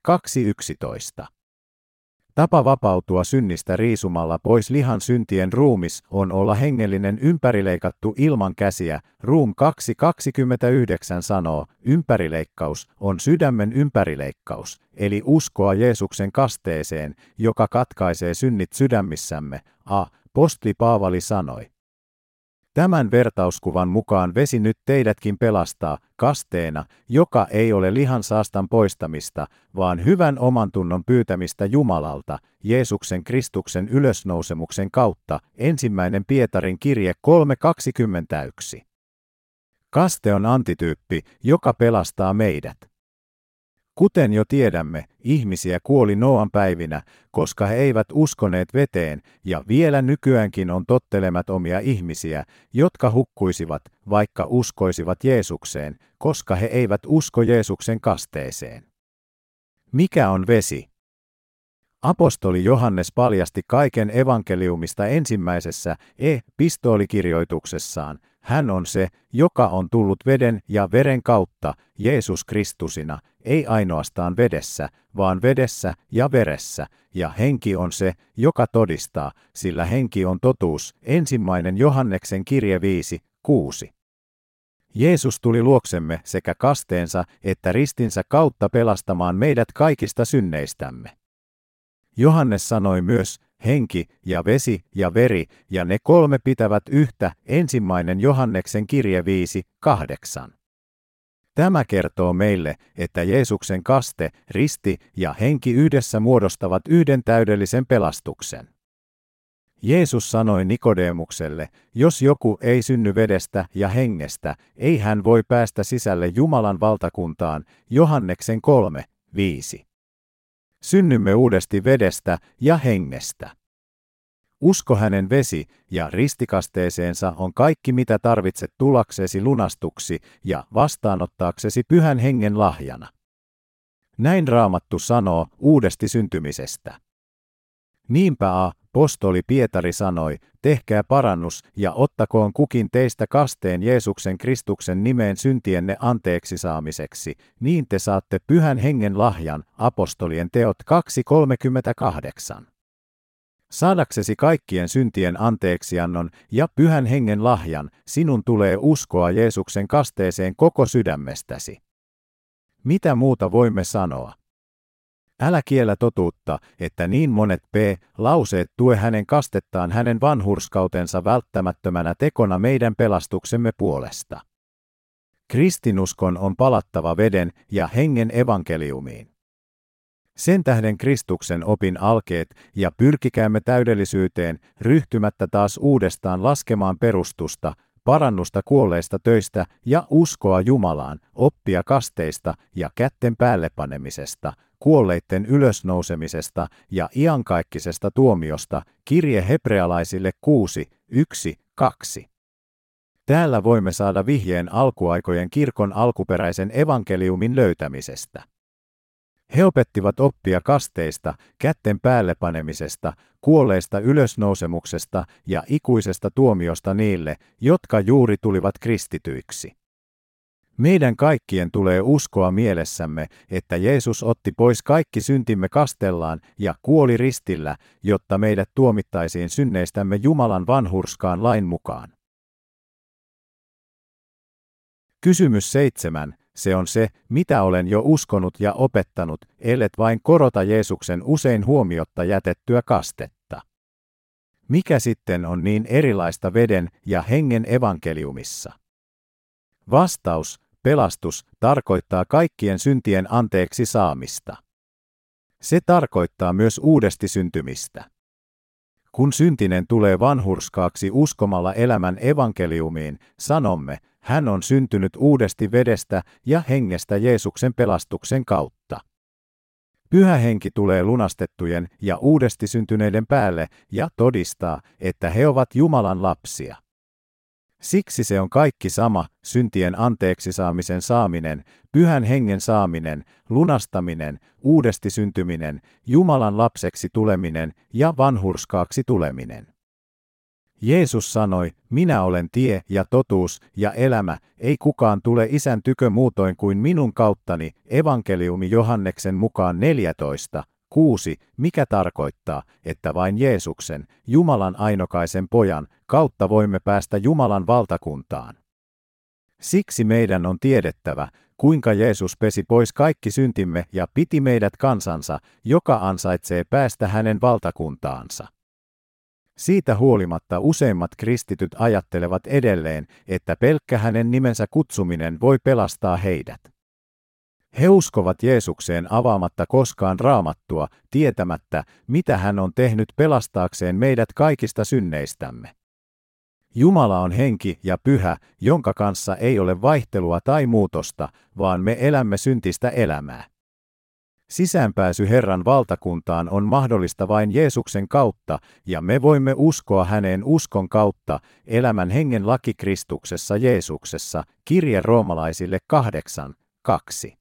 2.11. Tapa vapautua synnistä riisumalla pois lihan syntien ruumis on olla hengellinen ympärileikattu ilman käsiä. Ruum 2.29 sanoo, ympärileikkaus on sydämen ympärileikkaus, eli uskoa Jeesuksen kasteeseen, joka katkaisee synnit sydämissämme. A. Postli Paavali sanoi. Tämän vertauskuvan mukaan vesi nyt teidätkin pelastaa kasteena, joka ei ole lihan saastan poistamista, vaan hyvän omantunnon pyytämistä Jumalalta, Jeesuksen Kristuksen ylösnousemuksen kautta, ensimmäinen Pietarin kirje 3.21. Kaste on antityyppi, joka pelastaa meidät. Kuten jo tiedämme, ihmisiä kuoli Noan päivinä, koska he eivät uskoneet veteen, ja vielä nykyäänkin on tottelemattomia ihmisiä, jotka hukkuisivat, vaikka uskoisivat Jeesukseen, koska he eivät usko Jeesuksen kasteeseen. Mikä on vesi? Apostoli Johannes paljasti kaiken evankeliumista ensimmäisessä e-pistoolikirjoituksessaan, hän on se, joka on tullut veden ja veren kautta, Jeesus Kristusina, ei ainoastaan vedessä, vaan vedessä ja veressä, ja henki on se, joka todistaa, sillä henki on totuus. Ensimmäinen Johanneksen kirje 5, 6. Jeesus tuli luoksemme sekä kasteensa että ristinsä kautta pelastamaan meidät kaikista synneistämme. Johannes sanoi myös, henki ja vesi ja veri, ja ne kolme pitävät yhtä, ensimmäinen Johanneksen kirje 5, 8. Tämä kertoo meille, että Jeesuksen kaste, risti ja henki yhdessä muodostavat yhden täydellisen pelastuksen. Jeesus sanoi Nikodemukselle, jos joku ei synny vedestä ja hengestä, ei hän voi päästä sisälle Jumalan valtakuntaan, Johanneksen 3, 5. Synnymme uudesti vedestä ja hengestä. Usko hänen vesi- ja ristikasteeseensa on kaikki mitä tarvitset tulaksesi lunastuksi ja vastaanottaaksesi pyhän hengen lahjana. Näin raamattu sanoo uudesti syntymisestä. Niinpä a, postoli Pietari sanoi, tehkää parannus ja ottakoon kukin teistä kasteen Jeesuksen Kristuksen nimeen syntienne anteeksi saamiseksi, niin te saatte pyhän hengen lahjan, apostolien teot 2.38. Saadaksesi kaikkien syntien anteeksiannon ja pyhän hengen lahjan, sinun tulee uskoa Jeesuksen kasteeseen koko sydämestäsi. Mitä muuta voimme sanoa? Älä kiellä totuutta, että niin monet p-lauseet tue hänen kastettaan hänen vanhurskautensa välttämättömänä tekona meidän pelastuksemme puolesta. Kristinuskon on palattava veden ja hengen evankeliumiin. Sen tähden Kristuksen opin alkeet ja pyrkikäämme täydellisyyteen, ryhtymättä taas uudestaan laskemaan perustusta, parannusta kuolleista töistä ja uskoa Jumalaan, oppia kasteista ja kätten päälle panemisesta, kuolleitten ylösnousemisesta ja iankaikkisesta tuomiosta, kirje hebrealaisille 6, 1, 2. Täällä voimme saada vihjeen alkuaikojen kirkon alkuperäisen evankeliumin löytämisestä. He opettivat oppia kasteista, kätten päälle panemisesta, kuolleista ylösnousemuksesta ja ikuisesta tuomiosta niille, jotka juuri tulivat kristityiksi. Meidän kaikkien tulee uskoa mielessämme, että Jeesus otti pois kaikki syntimme kastellaan ja kuoli ristillä, jotta meidät tuomittaisiin synneistämme Jumalan vanhurskaan lain mukaan. Kysymys 7. Se on se, mitä olen jo uskonut ja opettanut, ellet vain korota Jeesuksen usein huomiotta jätettyä kastetta. Mikä sitten on niin erilaista veden ja hengen evankeliumissa? Vastaus, pelastus, tarkoittaa kaikkien syntien anteeksi saamista. Se tarkoittaa myös uudesti syntymistä. Kun syntinen tulee vanhurskaaksi uskomalla elämän evankeliumiin, sanomme, hän on syntynyt uudesti vedestä ja hengestä Jeesuksen pelastuksen kautta. Pyhä henki tulee lunastettujen ja uudesti syntyneiden päälle ja todistaa, että he ovat Jumalan lapsia. Siksi se on kaikki sama, syntien anteeksi saamisen saaminen, pyhän hengen saaminen, lunastaminen, uudesti syntyminen, Jumalan lapseksi tuleminen ja vanhurskaaksi tuleminen. Jeesus sanoi, minä olen tie ja totuus ja elämä, ei kukaan tule isän tykö muutoin kuin minun kauttani, evankeliumi Johanneksen mukaan 14, 6, mikä tarkoittaa, että vain Jeesuksen, Jumalan ainokaisen pojan, kautta voimme päästä Jumalan valtakuntaan. Siksi meidän on tiedettävä, kuinka Jeesus pesi pois kaikki syntimme ja piti meidät kansansa, joka ansaitsee päästä hänen valtakuntaansa. Siitä huolimatta useimmat kristityt ajattelevat edelleen, että pelkkä hänen nimensä kutsuminen voi pelastaa heidät. He uskovat Jeesukseen avaamatta koskaan raamattua, tietämättä, mitä hän on tehnyt pelastaakseen meidät kaikista synneistämme. Jumala on henki ja pyhä, jonka kanssa ei ole vaihtelua tai muutosta, vaan me elämme syntistä elämää. Sisäänpääsy Herran valtakuntaan on mahdollista vain Jeesuksen kautta, ja me voimme uskoa häneen uskon kautta, elämän hengen laki Kristuksessa Jeesuksessa, kirje roomalaisille 8, 2.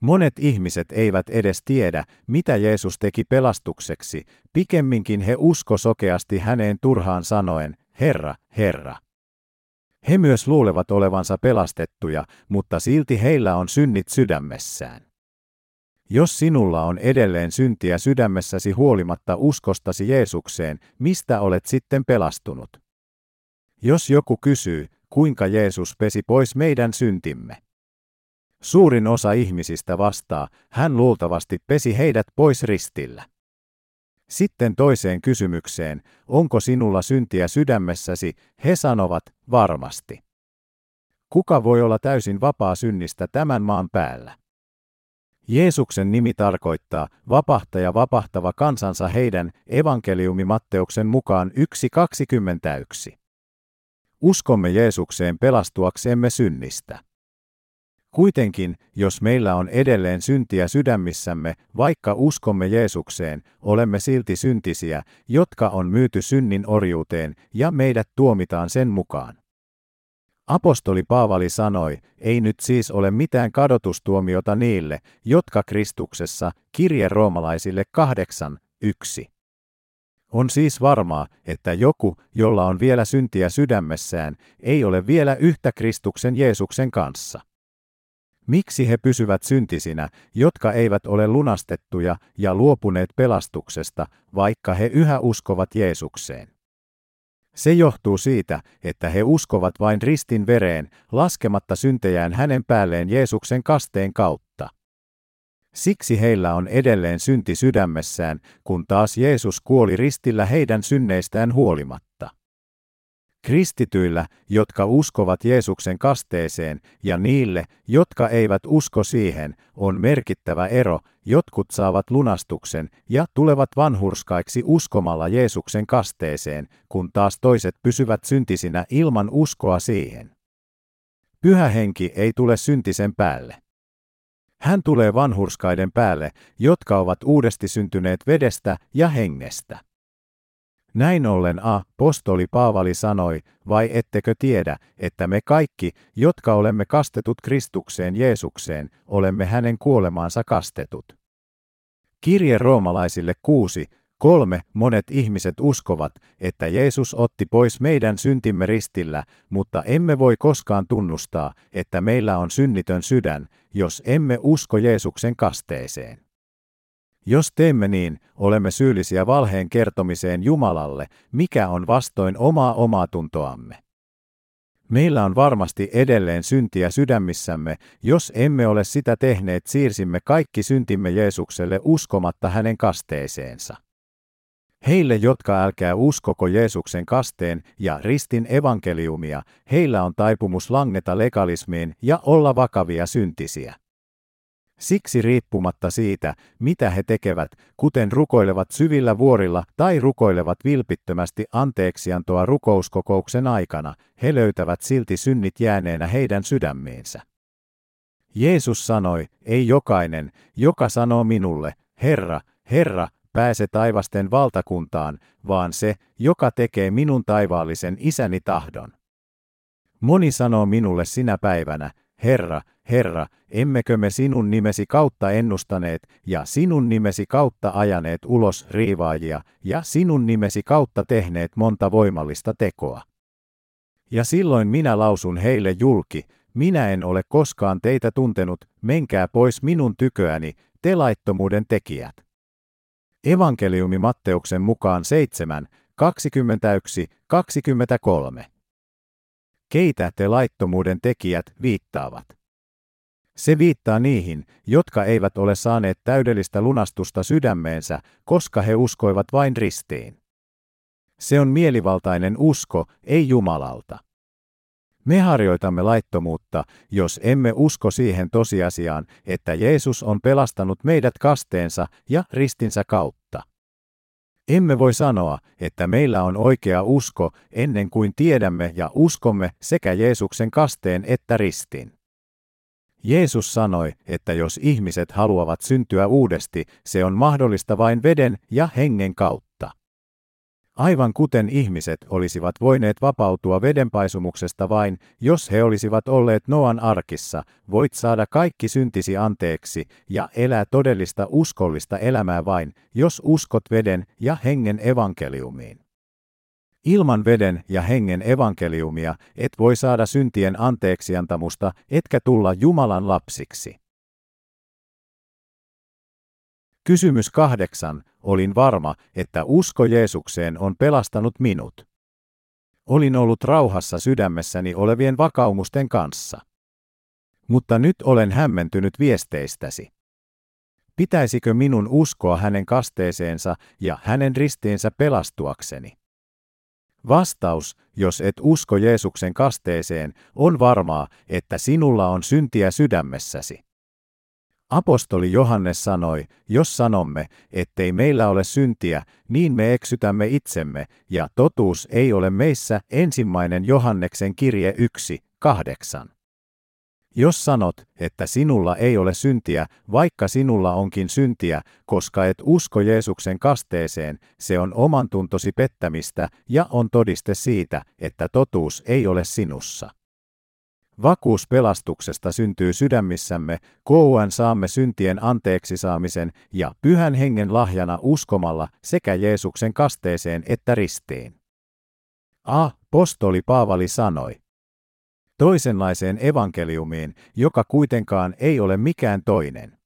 Monet ihmiset eivät edes tiedä, mitä Jeesus teki pelastukseksi, pikemminkin he usko sokeasti häneen turhaan sanoen, Herra, Herra. He myös luulevat olevansa pelastettuja, mutta silti heillä on synnit sydämessään. Jos sinulla on edelleen syntiä sydämessäsi huolimatta uskostasi Jeesukseen, mistä olet sitten pelastunut? Jos joku kysyy, kuinka Jeesus pesi pois meidän syntimme, Suurin osa ihmisistä vastaa, hän luultavasti pesi heidät pois ristillä. Sitten toiseen kysymykseen, onko sinulla syntiä sydämessäsi, he sanovat, varmasti. Kuka voi olla täysin vapaa synnistä tämän maan päällä? Jeesuksen nimi tarkoittaa vapahtaja vapahtava kansansa heidän evankeliumi Matteuksen mukaan 1.21. Uskomme Jeesukseen pelastuaksemme synnistä. Kuitenkin, jos meillä on edelleen syntiä sydämissämme, vaikka uskomme Jeesukseen, olemme silti syntisiä, jotka on myyty synnin orjuuteen, ja meidät tuomitaan sen mukaan. Apostoli Paavali sanoi, ei nyt siis ole mitään kadotustuomiota niille, jotka Kristuksessa, kirje roomalaisille 8, 1. On siis varmaa, että joku, jolla on vielä syntiä sydämessään, ei ole vielä yhtä Kristuksen Jeesuksen kanssa. Miksi he pysyvät syntisinä, jotka eivät ole lunastettuja ja luopuneet pelastuksesta, vaikka he yhä uskovat Jeesukseen? Se johtuu siitä, että he uskovat vain ristin vereen, laskematta syntejään hänen päälleen Jeesuksen kasteen kautta. Siksi heillä on edelleen synti sydämessään, kun taas Jeesus kuoli ristillä heidän synneistään huolimatta. Kristityillä, jotka uskovat Jeesuksen kasteeseen, ja niille, jotka eivät usko siihen, on merkittävä ero, jotkut saavat lunastuksen ja tulevat vanhurskaiksi uskomalla Jeesuksen kasteeseen, kun taas toiset pysyvät syntisinä ilman uskoa siihen. Pyhä henki ei tule syntisen päälle. Hän tulee vanhurskaiden päälle, jotka ovat uudesti syntyneet vedestä ja hengestä. Näin ollen a, postoli Paavali sanoi, vai ettekö tiedä, että me kaikki, jotka olemme kastetut Kristukseen Jeesukseen, olemme hänen kuolemaansa kastetut. Kirje roomalaisille 6, Kolme, monet ihmiset uskovat, että Jeesus otti pois meidän syntimme ristillä, mutta emme voi koskaan tunnustaa, että meillä on synnitön sydän, jos emme usko Jeesuksen kasteeseen. Jos teemme niin, olemme syyllisiä valheen kertomiseen Jumalalle, mikä on vastoin omaa omaa tuntoamme. Meillä on varmasti edelleen syntiä sydämissämme, jos emme ole sitä tehneet siirsimme kaikki syntimme Jeesukselle uskomatta hänen kasteeseensa. Heille, jotka älkää uskoko Jeesuksen kasteen ja ristin evankeliumia, heillä on taipumus langeta legalismiin ja olla vakavia syntisiä. Siksi riippumatta siitä, mitä he tekevät, kuten rukoilevat syvillä vuorilla tai rukoilevat vilpittömästi anteeksiantoa rukouskokouksen aikana, he löytävät silti synnit jääneenä heidän sydämiinsä. Jeesus sanoi, ei jokainen, joka sanoo minulle, Herra, Herra, pääse taivasten valtakuntaan, vaan se, joka tekee minun taivaallisen isäni tahdon. Moni sanoo minulle sinä päivänä, Herra, Herra, emmekö me sinun nimesi kautta ennustaneet ja sinun nimesi kautta ajaneet ulos riivaajia ja sinun nimesi kautta tehneet monta voimallista tekoa. Ja silloin minä lausun heille julki, minä en ole koskaan teitä tuntenut, menkää pois minun tyköäni, te laittomuuden tekijät. Evankeliumi Matteuksen mukaan 7, 21, 23. Keitä te laittomuuden tekijät viittaavat? Se viittaa niihin, jotka eivät ole saaneet täydellistä lunastusta sydämeensä, koska he uskoivat vain ristiin. Se on mielivaltainen usko, ei Jumalalta. Me harjoitamme laittomuutta, jos emme usko siihen tosiasiaan, että Jeesus on pelastanut meidät kasteensa ja ristinsä kautta. Emme voi sanoa, että meillä on oikea usko ennen kuin tiedämme ja uskomme sekä Jeesuksen kasteen että ristin. Jeesus sanoi, että jos ihmiset haluavat syntyä uudesti, se on mahdollista vain veden ja hengen kautta. Aivan kuten ihmiset olisivat voineet vapautua vedenpaisumuksesta vain, jos he olisivat olleet Noan arkissa, voit saada kaikki syntisi anteeksi ja elää todellista uskollista elämää vain, jos uskot veden ja hengen evankeliumiin. Ilman veden ja hengen evankeliumia et voi saada syntien anteeksiantamusta, etkä tulla Jumalan lapsiksi. Kysymys kahdeksan. Olin varma, että usko Jeesukseen on pelastanut minut. Olin ollut rauhassa sydämessäni olevien vakaumusten kanssa. Mutta nyt olen hämmentynyt viesteistäsi. Pitäisikö minun uskoa hänen kasteeseensa ja hänen ristiinsä pelastuakseni? Vastaus, jos et usko Jeesuksen kasteeseen, on varmaa, että sinulla on syntiä sydämessäsi. Apostoli Johannes sanoi, jos sanomme, ettei meillä ole syntiä, niin me eksytämme itsemme, ja totuus ei ole meissä ensimmäinen Johanneksen kirje 1, 8. Jos sanot, että sinulla ei ole syntiä, vaikka sinulla onkin syntiä, koska et usko Jeesuksen kasteeseen, se on oman tuntosi pettämistä ja on todiste siitä, että totuus ei ole sinussa. Vakuus pelastuksesta syntyy sydämissämme, kouen saamme syntien anteeksi saamisen ja pyhän hengen lahjana uskomalla sekä Jeesuksen kasteeseen että ristiin. A. Postoli Paavali sanoi. Toisenlaiseen evankeliumiin, joka kuitenkaan ei ole mikään toinen.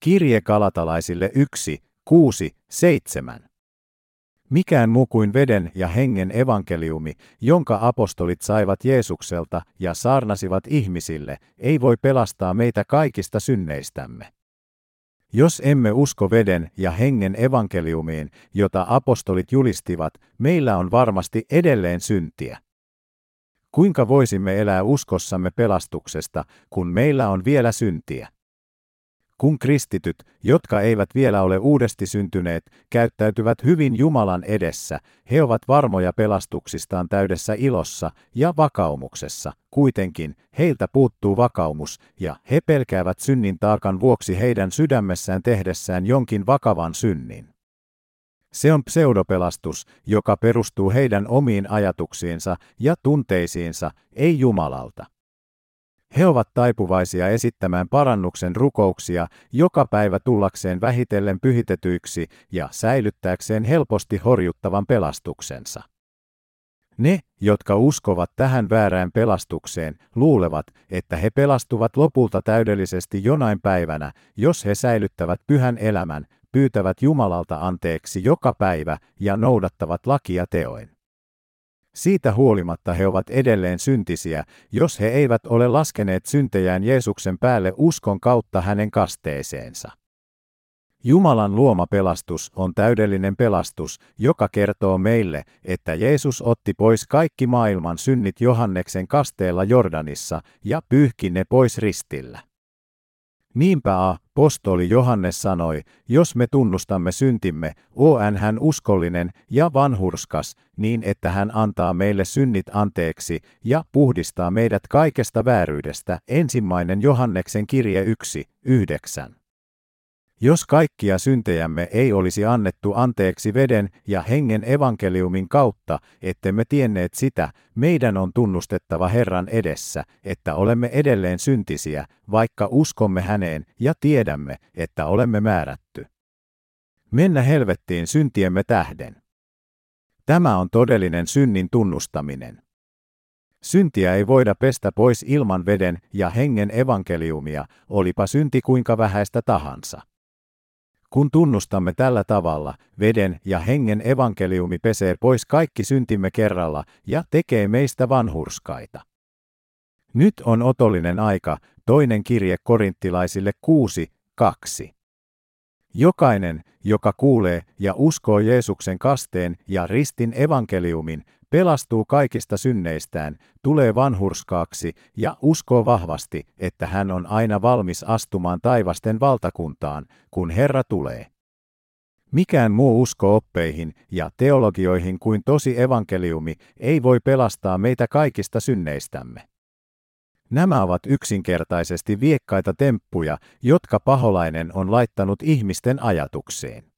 Kirje kalatalaisille 1, 6, 7. Mikään muu kuin veden ja hengen evankeliumi, jonka apostolit saivat Jeesukselta ja saarnasivat ihmisille, ei voi pelastaa meitä kaikista synneistämme. Jos emme usko veden ja hengen evankeliumiin, jota apostolit julistivat, meillä on varmasti edelleen syntiä. Kuinka voisimme elää uskossamme pelastuksesta, kun meillä on vielä syntiä? Kun kristityt, jotka eivät vielä ole uudesti syntyneet, käyttäytyvät hyvin Jumalan edessä, he ovat varmoja pelastuksistaan täydessä ilossa ja vakaumuksessa. Kuitenkin heiltä puuttuu vakaumus, ja he pelkäävät synnin taakan vuoksi heidän sydämessään tehdessään jonkin vakavan synnin. Se on pseudopelastus, joka perustuu heidän omiin ajatuksiinsa ja tunteisiinsa, ei Jumalalta. He ovat taipuvaisia esittämään parannuksen rukouksia joka päivä tullakseen vähitellen pyhitetyiksi ja säilyttääkseen helposti horjuttavan pelastuksensa. Ne, jotka uskovat tähän väärään pelastukseen, luulevat, että he pelastuvat lopulta täydellisesti jonain päivänä, jos he säilyttävät pyhän elämän, pyytävät Jumalalta anteeksi joka päivä ja noudattavat lakia teoin. Siitä huolimatta he ovat edelleen syntisiä, jos he eivät ole laskeneet syntejään Jeesuksen päälle uskon kautta hänen kasteeseensa. Jumalan luoma pelastus on täydellinen pelastus, joka kertoo meille, että Jeesus otti pois kaikki maailman synnit Johanneksen kasteella Jordanissa ja pyyhki ne pois ristillä. Niinpä a, postoli Johannes sanoi, jos me tunnustamme syntimme, on hän uskollinen ja vanhurskas, niin että hän antaa meille synnit anteeksi ja puhdistaa meidät kaikesta vääryydestä. Ensimmäinen Johanneksen kirje 1, 9. Jos kaikkia syntejämme ei olisi annettu anteeksi veden ja hengen evankeliumin kautta, ettemme tienneet sitä, meidän on tunnustettava Herran edessä, että olemme edelleen syntisiä, vaikka uskomme häneen ja tiedämme, että olemme määrätty. Mennä helvettiin syntiemme tähden. Tämä on todellinen synnin tunnustaminen. Syntiä ei voida pestä pois ilman veden ja hengen evankeliumia, olipa synti kuinka vähäistä tahansa. Kun tunnustamme tällä tavalla, veden ja hengen evankeliumi pesee pois kaikki syntimme kerralla ja tekee meistä vanhurskaita. Nyt on otollinen aika, toinen kirje korinttilaisille 6, 2. Jokainen, joka kuulee ja uskoo Jeesuksen kasteen ja ristin evankeliumin, pelastuu kaikista synneistään, tulee vanhurskaaksi ja uskoo vahvasti, että hän on aina valmis astumaan taivasten valtakuntaan, kun Herra tulee. Mikään muu usko oppeihin ja teologioihin kuin tosi evankeliumi ei voi pelastaa meitä kaikista synneistämme. Nämä ovat yksinkertaisesti viekkaita temppuja, jotka paholainen on laittanut ihmisten ajatukseen.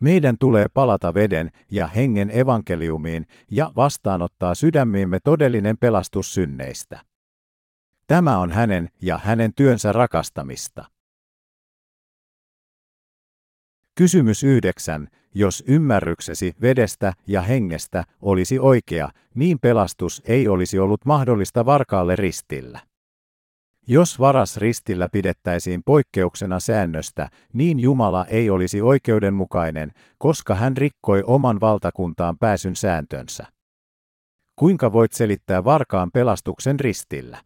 Meidän tulee palata veden ja hengen evankeliumiin ja vastaanottaa sydämiimme todellinen pelastus synneistä. Tämä on hänen ja hänen työnsä rakastamista. Kysymys 9. Jos ymmärryksesi vedestä ja hengestä olisi oikea, niin pelastus ei olisi ollut mahdollista varkaalle ristillä. Jos varas ristillä pidettäisiin poikkeuksena säännöstä, niin Jumala ei olisi oikeudenmukainen, koska hän rikkoi oman valtakuntaan pääsyn sääntönsä. Kuinka voit selittää varkaan pelastuksen ristillä?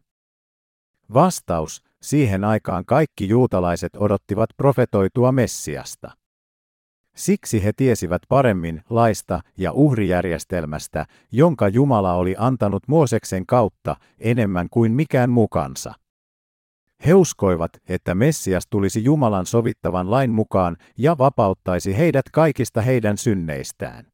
Vastaus, siihen aikaan kaikki juutalaiset odottivat profetoitua Messiasta. Siksi he tiesivät paremmin laista ja uhrijärjestelmästä, jonka Jumala oli antanut Mooseksen kautta enemmän kuin mikään mukansa. He uskoivat, että Messias tulisi Jumalan sovittavan lain mukaan ja vapauttaisi heidät kaikista heidän synneistään.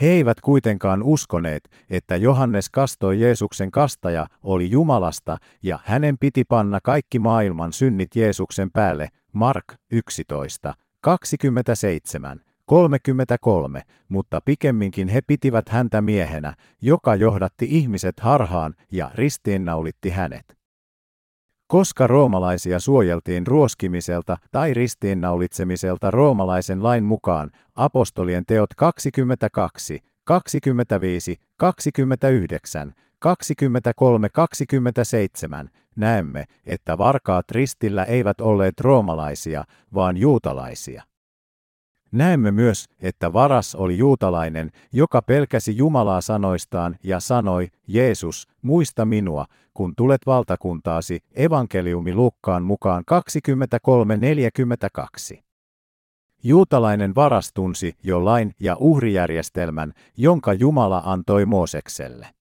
He eivät kuitenkaan uskoneet, että Johannes kastoi Jeesuksen kastaja oli Jumalasta ja hänen piti panna kaikki maailman synnit Jeesuksen päälle, Mark 11, 27, 33, mutta pikemminkin he pitivät häntä miehenä, joka johdatti ihmiset harhaan ja ristiinnaulitti hänet. Koska roomalaisia suojeltiin ruoskimiselta tai ristiinnaulitsemiselta roomalaisen lain mukaan, apostolien teot 22, 25, 29, 23, 27, näemme, että varkaat ristillä eivät olleet roomalaisia, vaan juutalaisia. Näemme myös, että varas oli juutalainen, joka pelkäsi Jumalaa sanoistaan ja sanoi, Jeesus, muista minua, kun tulet valtakuntaasi, evankeliumi Lukkaan mukaan 23.42. Juutalainen varas tunsi jo lain ja uhrijärjestelmän, jonka Jumala antoi Moosekselle.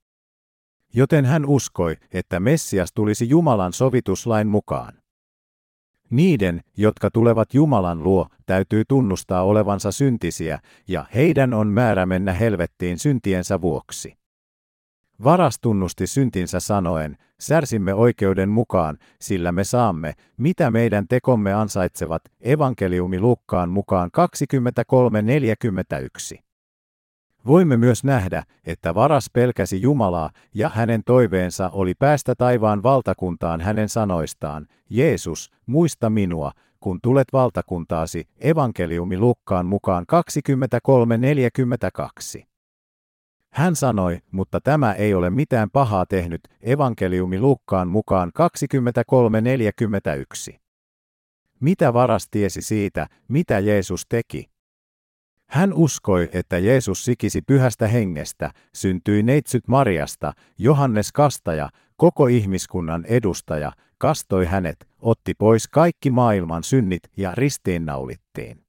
Joten hän uskoi, että Messias tulisi Jumalan sovituslain mukaan. Niiden, jotka tulevat Jumalan luo, täytyy tunnustaa olevansa syntisiä, ja heidän on määrä mennä helvettiin syntiensä vuoksi. Varas tunnusti syntinsä sanoen, särsimme oikeuden mukaan, sillä me saamme, mitä meidän tekomme ansaitsevat, evankeliumi Lukkaan mukaan 23.41. Voimme myös nähdä, että varas pelkäsi Jumalaa ja hänen toiveensa oli päästä taivaan valtakuntaan hänen sanoistaan, Jeesus, muista minua, kun tulet valtakuntaasi, evankeliumi Lukkaan mukaan 23.42. Hän sanoi, mutta tämä ei ole mitään pahaa tehnyt, evankeliumi Lukkaan mukaan 23.41. Mitä varas tiesi siitä, mitä Jeesus teki? Hän uskoi, että Jeesus sikisi pyhästä hengestä, syntyi neitsyt Mariasta, Johannes Kastaja, koko ihmiskunnan edustaja, kastoi hänet, otti pois kaikki maailman synnit ja ristiinnaulittiin.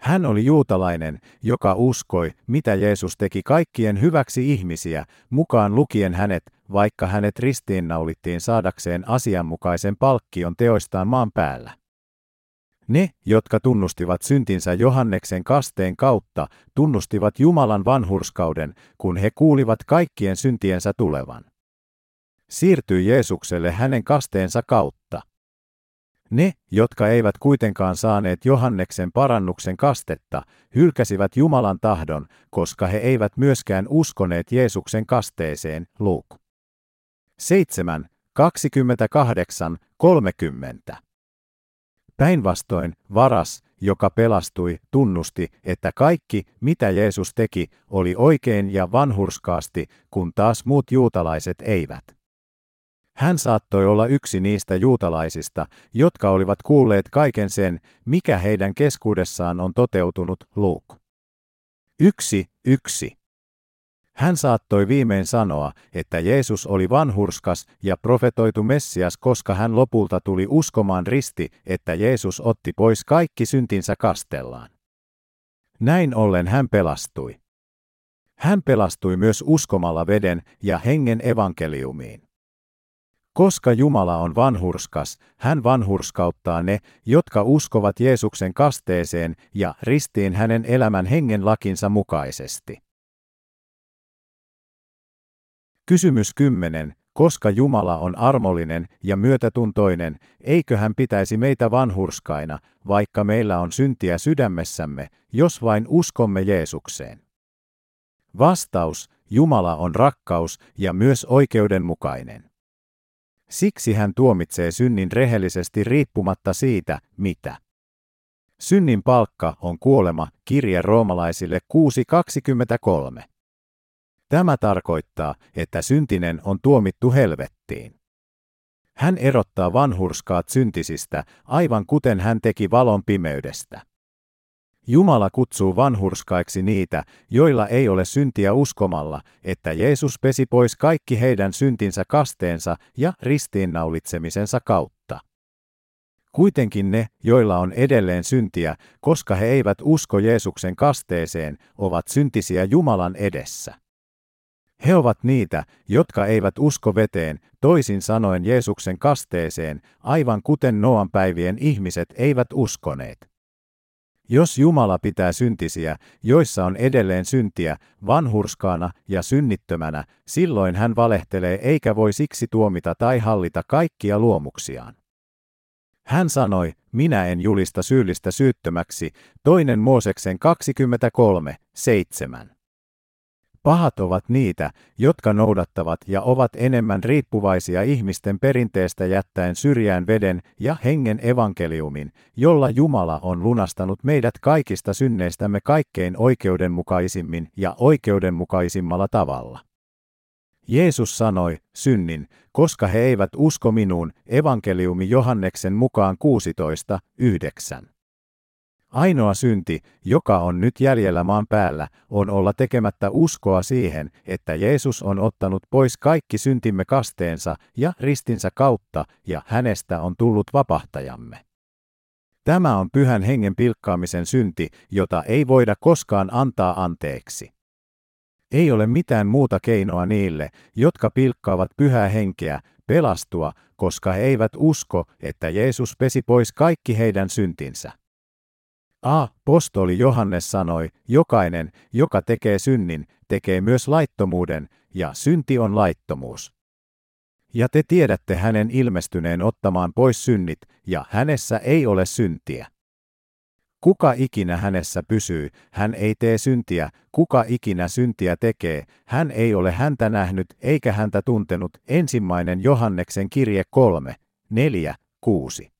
Hän oli juutalainen, joka uskoi, mitä Jeesus teki kaikkien hyväksi ihmisiä, mukaan lukien hänet, vaikka hänet ristiinnaulittiin saadakseen asianmukaisen palkkion teoistaan maan päällä. Ne, jotka tunnustivat syntinsä Johanneksen kasteen kautta, tunnustivat Jumalan vanhurskauden, kun he kuulivat kaikkien syntiensä tulevan. Siirtyi Jeesukselle hänen kasteensa kautta. Ne, jotka eivät kuitenkaan saaneet Johanneksen parannuksen kastetta, hylkäsivät Jumalan tahdon, koska he eivät myöskään uskoneet Jeesuksen kasteeseen. Luuk. 7, 28, 30. Päinvastoin, varas, joka pelastui, tunnusti, että kaikki, mitä Jeesus teki, oli oikein ja vanhurskaasti, kun taas muut juutalaiset eivät. Hän saattoi olla yksi niistä juutalaisista, jotka olivat kuulleet kaiken sen, mikä heidän keskuudessaan on toteutunut, Luuk. Yksi, yksi. Hän saattoi viimein sanoa, että Jeesus oli vanhurskas ja profetoitu Messias, koska hän lopulta tuli uskomaan risti, että Jeesus otti pois kaikki syntinsä kastellaan. Näin ollen hän pelastui. Hän pelastui myös uskomalla veden ja hengen evankeliumiin. Koska Jumala on vanhurskas, hän vanhurskauttaa ne, jotka uskovat Jeesuksen kasteeseen ja ristiin hänen elämän hengen lakinsa mukaisesti. Kysymys 10. Koska Jumala on armollinen ja myötätuntoinen, eikö hän pitäisi meitä vanhurskaina, vaikka meillä on syntiä sydämessämme, jos vain uskomme Jeesukseen? Vastaus, Jumala on rakkaus ja myös oikeudenmukainen. Siksi hän tuomitsee synnin rehellisesti riippumatta siitä, mitä. Synnin palkka on kuolema, kirje roomalaisille 6.23. Tämä tarkoittaa, että syntinen on tuomittu helvettiin. Hän erottaa vanhurskaat syntisistä, aivan kuten hän teki valon pimeydestä. Jumala kutsuu vanhurskaiksi niitä, joilla ei ole syntiä uskomalla, että Jeesus pesi pois kaikki heidän syntinsä kasteensa ja ristiinnaulitsemisensa kautta. Kuitenkin ne, joilla on edelleen syntiä, koska he eivät usko Jeesuksen kasteeseen, ovat syntisiä Jumalan edessä. He ovat niitä, jotka eivät usko veteen, toisin sanoen Jeesuksen kasteeseen, aivan kuten Noan päivien ihmiset eivät uskoneet. Jos Jumala pitää syntisiä, joissa on edelleen syntiä, vanhurskaana ja synnittömänä, silloin hän valehtelee eikä voi siksi tuomita tai hallita kaikkia luomuksiaan. Hän sanoi, minä en julista syyllistä syyttömäksi, toinen Mooseksen 23, 7. Pahat ovat niitä, jotka noudattavat ja ovat enemmän riippuvaisia ihmisten perinteestä jättäen syrjään veden ja hengen evankeliumin, jolla Jumala on lunastanut meidät kaikista synneistämme kaikkein oikeudenmukaisimmin ja oikeudenmukaisimmalla tavalla. Jeesus sanoi, synnin, koska he eivät usko minuun, evankeliumi Johanneksen mukaan 16, 9. Ainoa synti, joka on nyt jäljellä maan päällä, on olla tekemättä uskoa siihen, että Jeesus on ottanut pois kaikki syntimme kasteensa ja ristinsä kautta, ja hänestä on tullut vapahtajamme. Tämä on pyhän hengen pilkkaamisen synti, jota ei voida koskaan antaa anteeksi. Ei ole mitään muuta keinoa niille, jotka pilkkaavat pyhää henkeä, pelastua, koska he eivät usko, että Jeesus pesi pois kaikki heidän syntinsä. A. Postoli Johannes sanoi, jokainen, joka tekee synnin, tekee myös laittomuuden, ja synti on laittomuus. Ja te tiedätte hänen ilmestyneen ottamaan pois synnit, ja hänessä ei ole syntiä. Kuka ikinä hänessä pysyy, hän ei tee syntiä, kuka ikinä syntiä tekee, hän ei ole häntä nähnyt eikä häntä tuntenut. Ensimmäinen Johanneksen kirje 3, 4, 6.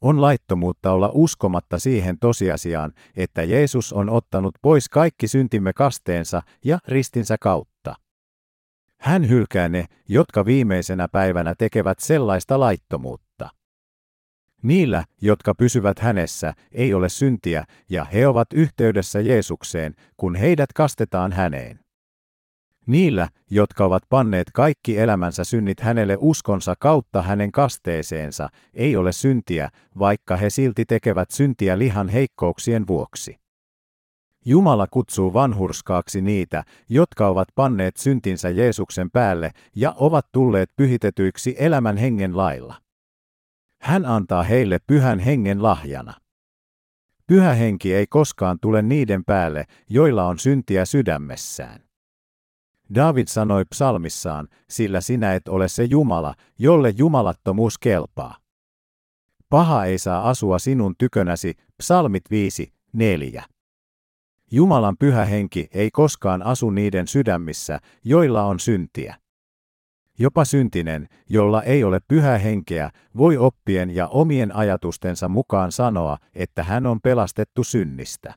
On laittomuutta olla uskomatta siihen tosiasiaan, että Jeesus on ottanut pois kaikki syntimme kasteensa ja ristinsä kautta. Hän hylkää ne, jotka viimeisenä päivänä tekevät sellaista laittomuutta. Niillä, jotka pysyvät hänessä, ei ole syntiä, ja he ovat yhteydessä Jeesukseen, kun heidät kastetaan häneen. Niillä, jotka ovat panneet kaikki elämänsä synnit hänelle uskonsa kautta hänen kasteeseensa, ei ole syntiä, vaikka he silti tekevät syntiä lihan heikkouksien vuoksi. Jumala kutsuu vanhurskaaksi niitä, jotka ovat panneet syntinsä Jeesuksen päälle ja ovat tulleet pyhitetyiksi elämän hengen lailla. Hän antaa heille pyhän hengen lahjana. Pyhä henki ei koskaan tule niiden päälle, joilla on syntiä sydämessään. David sanoi psalmissaan, sillä sinä et ole se Jumala, jolle jumalattomuus kelpaa. Paha ei saa asua sinun tykönäsi, psalmit 5, 4. Jumalan pyhä henki ei koskaan asu niiden sydämissä, joilla on syntiä. Jopa syntinen, jolla ei ole pyhää henkeä, voi oppien ja omien ajatustensa mukaan sanoa, että hän on pelastettu synnistä.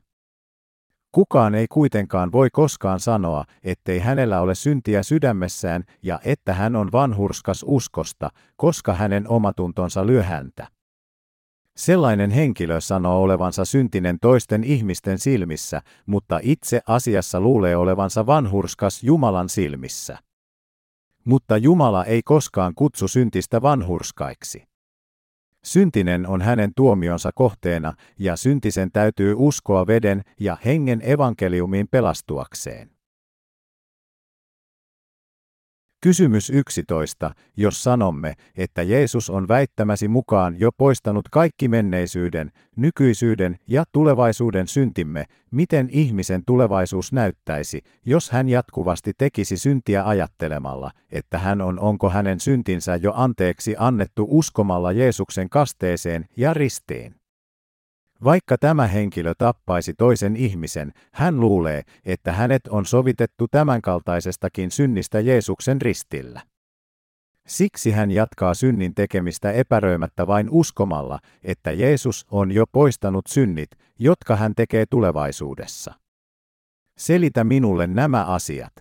Kukaan ei kuitenkaan voi koskaan sanoa, ettei hänellä ole syntiä sydämessään ja että hän on vanhurskas uskosta, koska hänen omatuntonsa lyö häntä. Sellainen henkilö sanoo olevansa syntinen toisten ihmisten silmissä, mutta itse asiassa luulee olevansa vanhurskas Jumalan silmissä. Mutta Jumala ei koskaan kutsu syntistä vanhurskaiksi. Syntinen on hänen tuomionsa kohteena, ja syntisen täytyy uskoa veden ja hengen evankeliumiin pelastuakseen. Kysymys 11. Jos sanomme, että Jeesus on väittämäsi mukaan jo poistanut kaikki menneisyyden, nykyisyyden ja tulevaisuuden syntimme, miten ihmisen tulevaisuus näyttäisi, jos hän jatkuvasti tekisi syntiä ajattelemalla, että hän on onko hänen syntinsä jo anteeksi annettu uskomalla Jeesuksen kasteeseen ja ristiin? Vaikka tämä henkilö tappaisi toisen ihmisen, hän luulee, että hänet on sovitettu tämänkaltaisestakin synnistä Jeesuksen ristillä. Siksi hän jatkaa synnin tekemistä epäröimättä vain uskomalla, että Jeesus on jo poistanut synnit, jotka hän tekee tulevaisuudessa. Selitä minulle nämä asiat.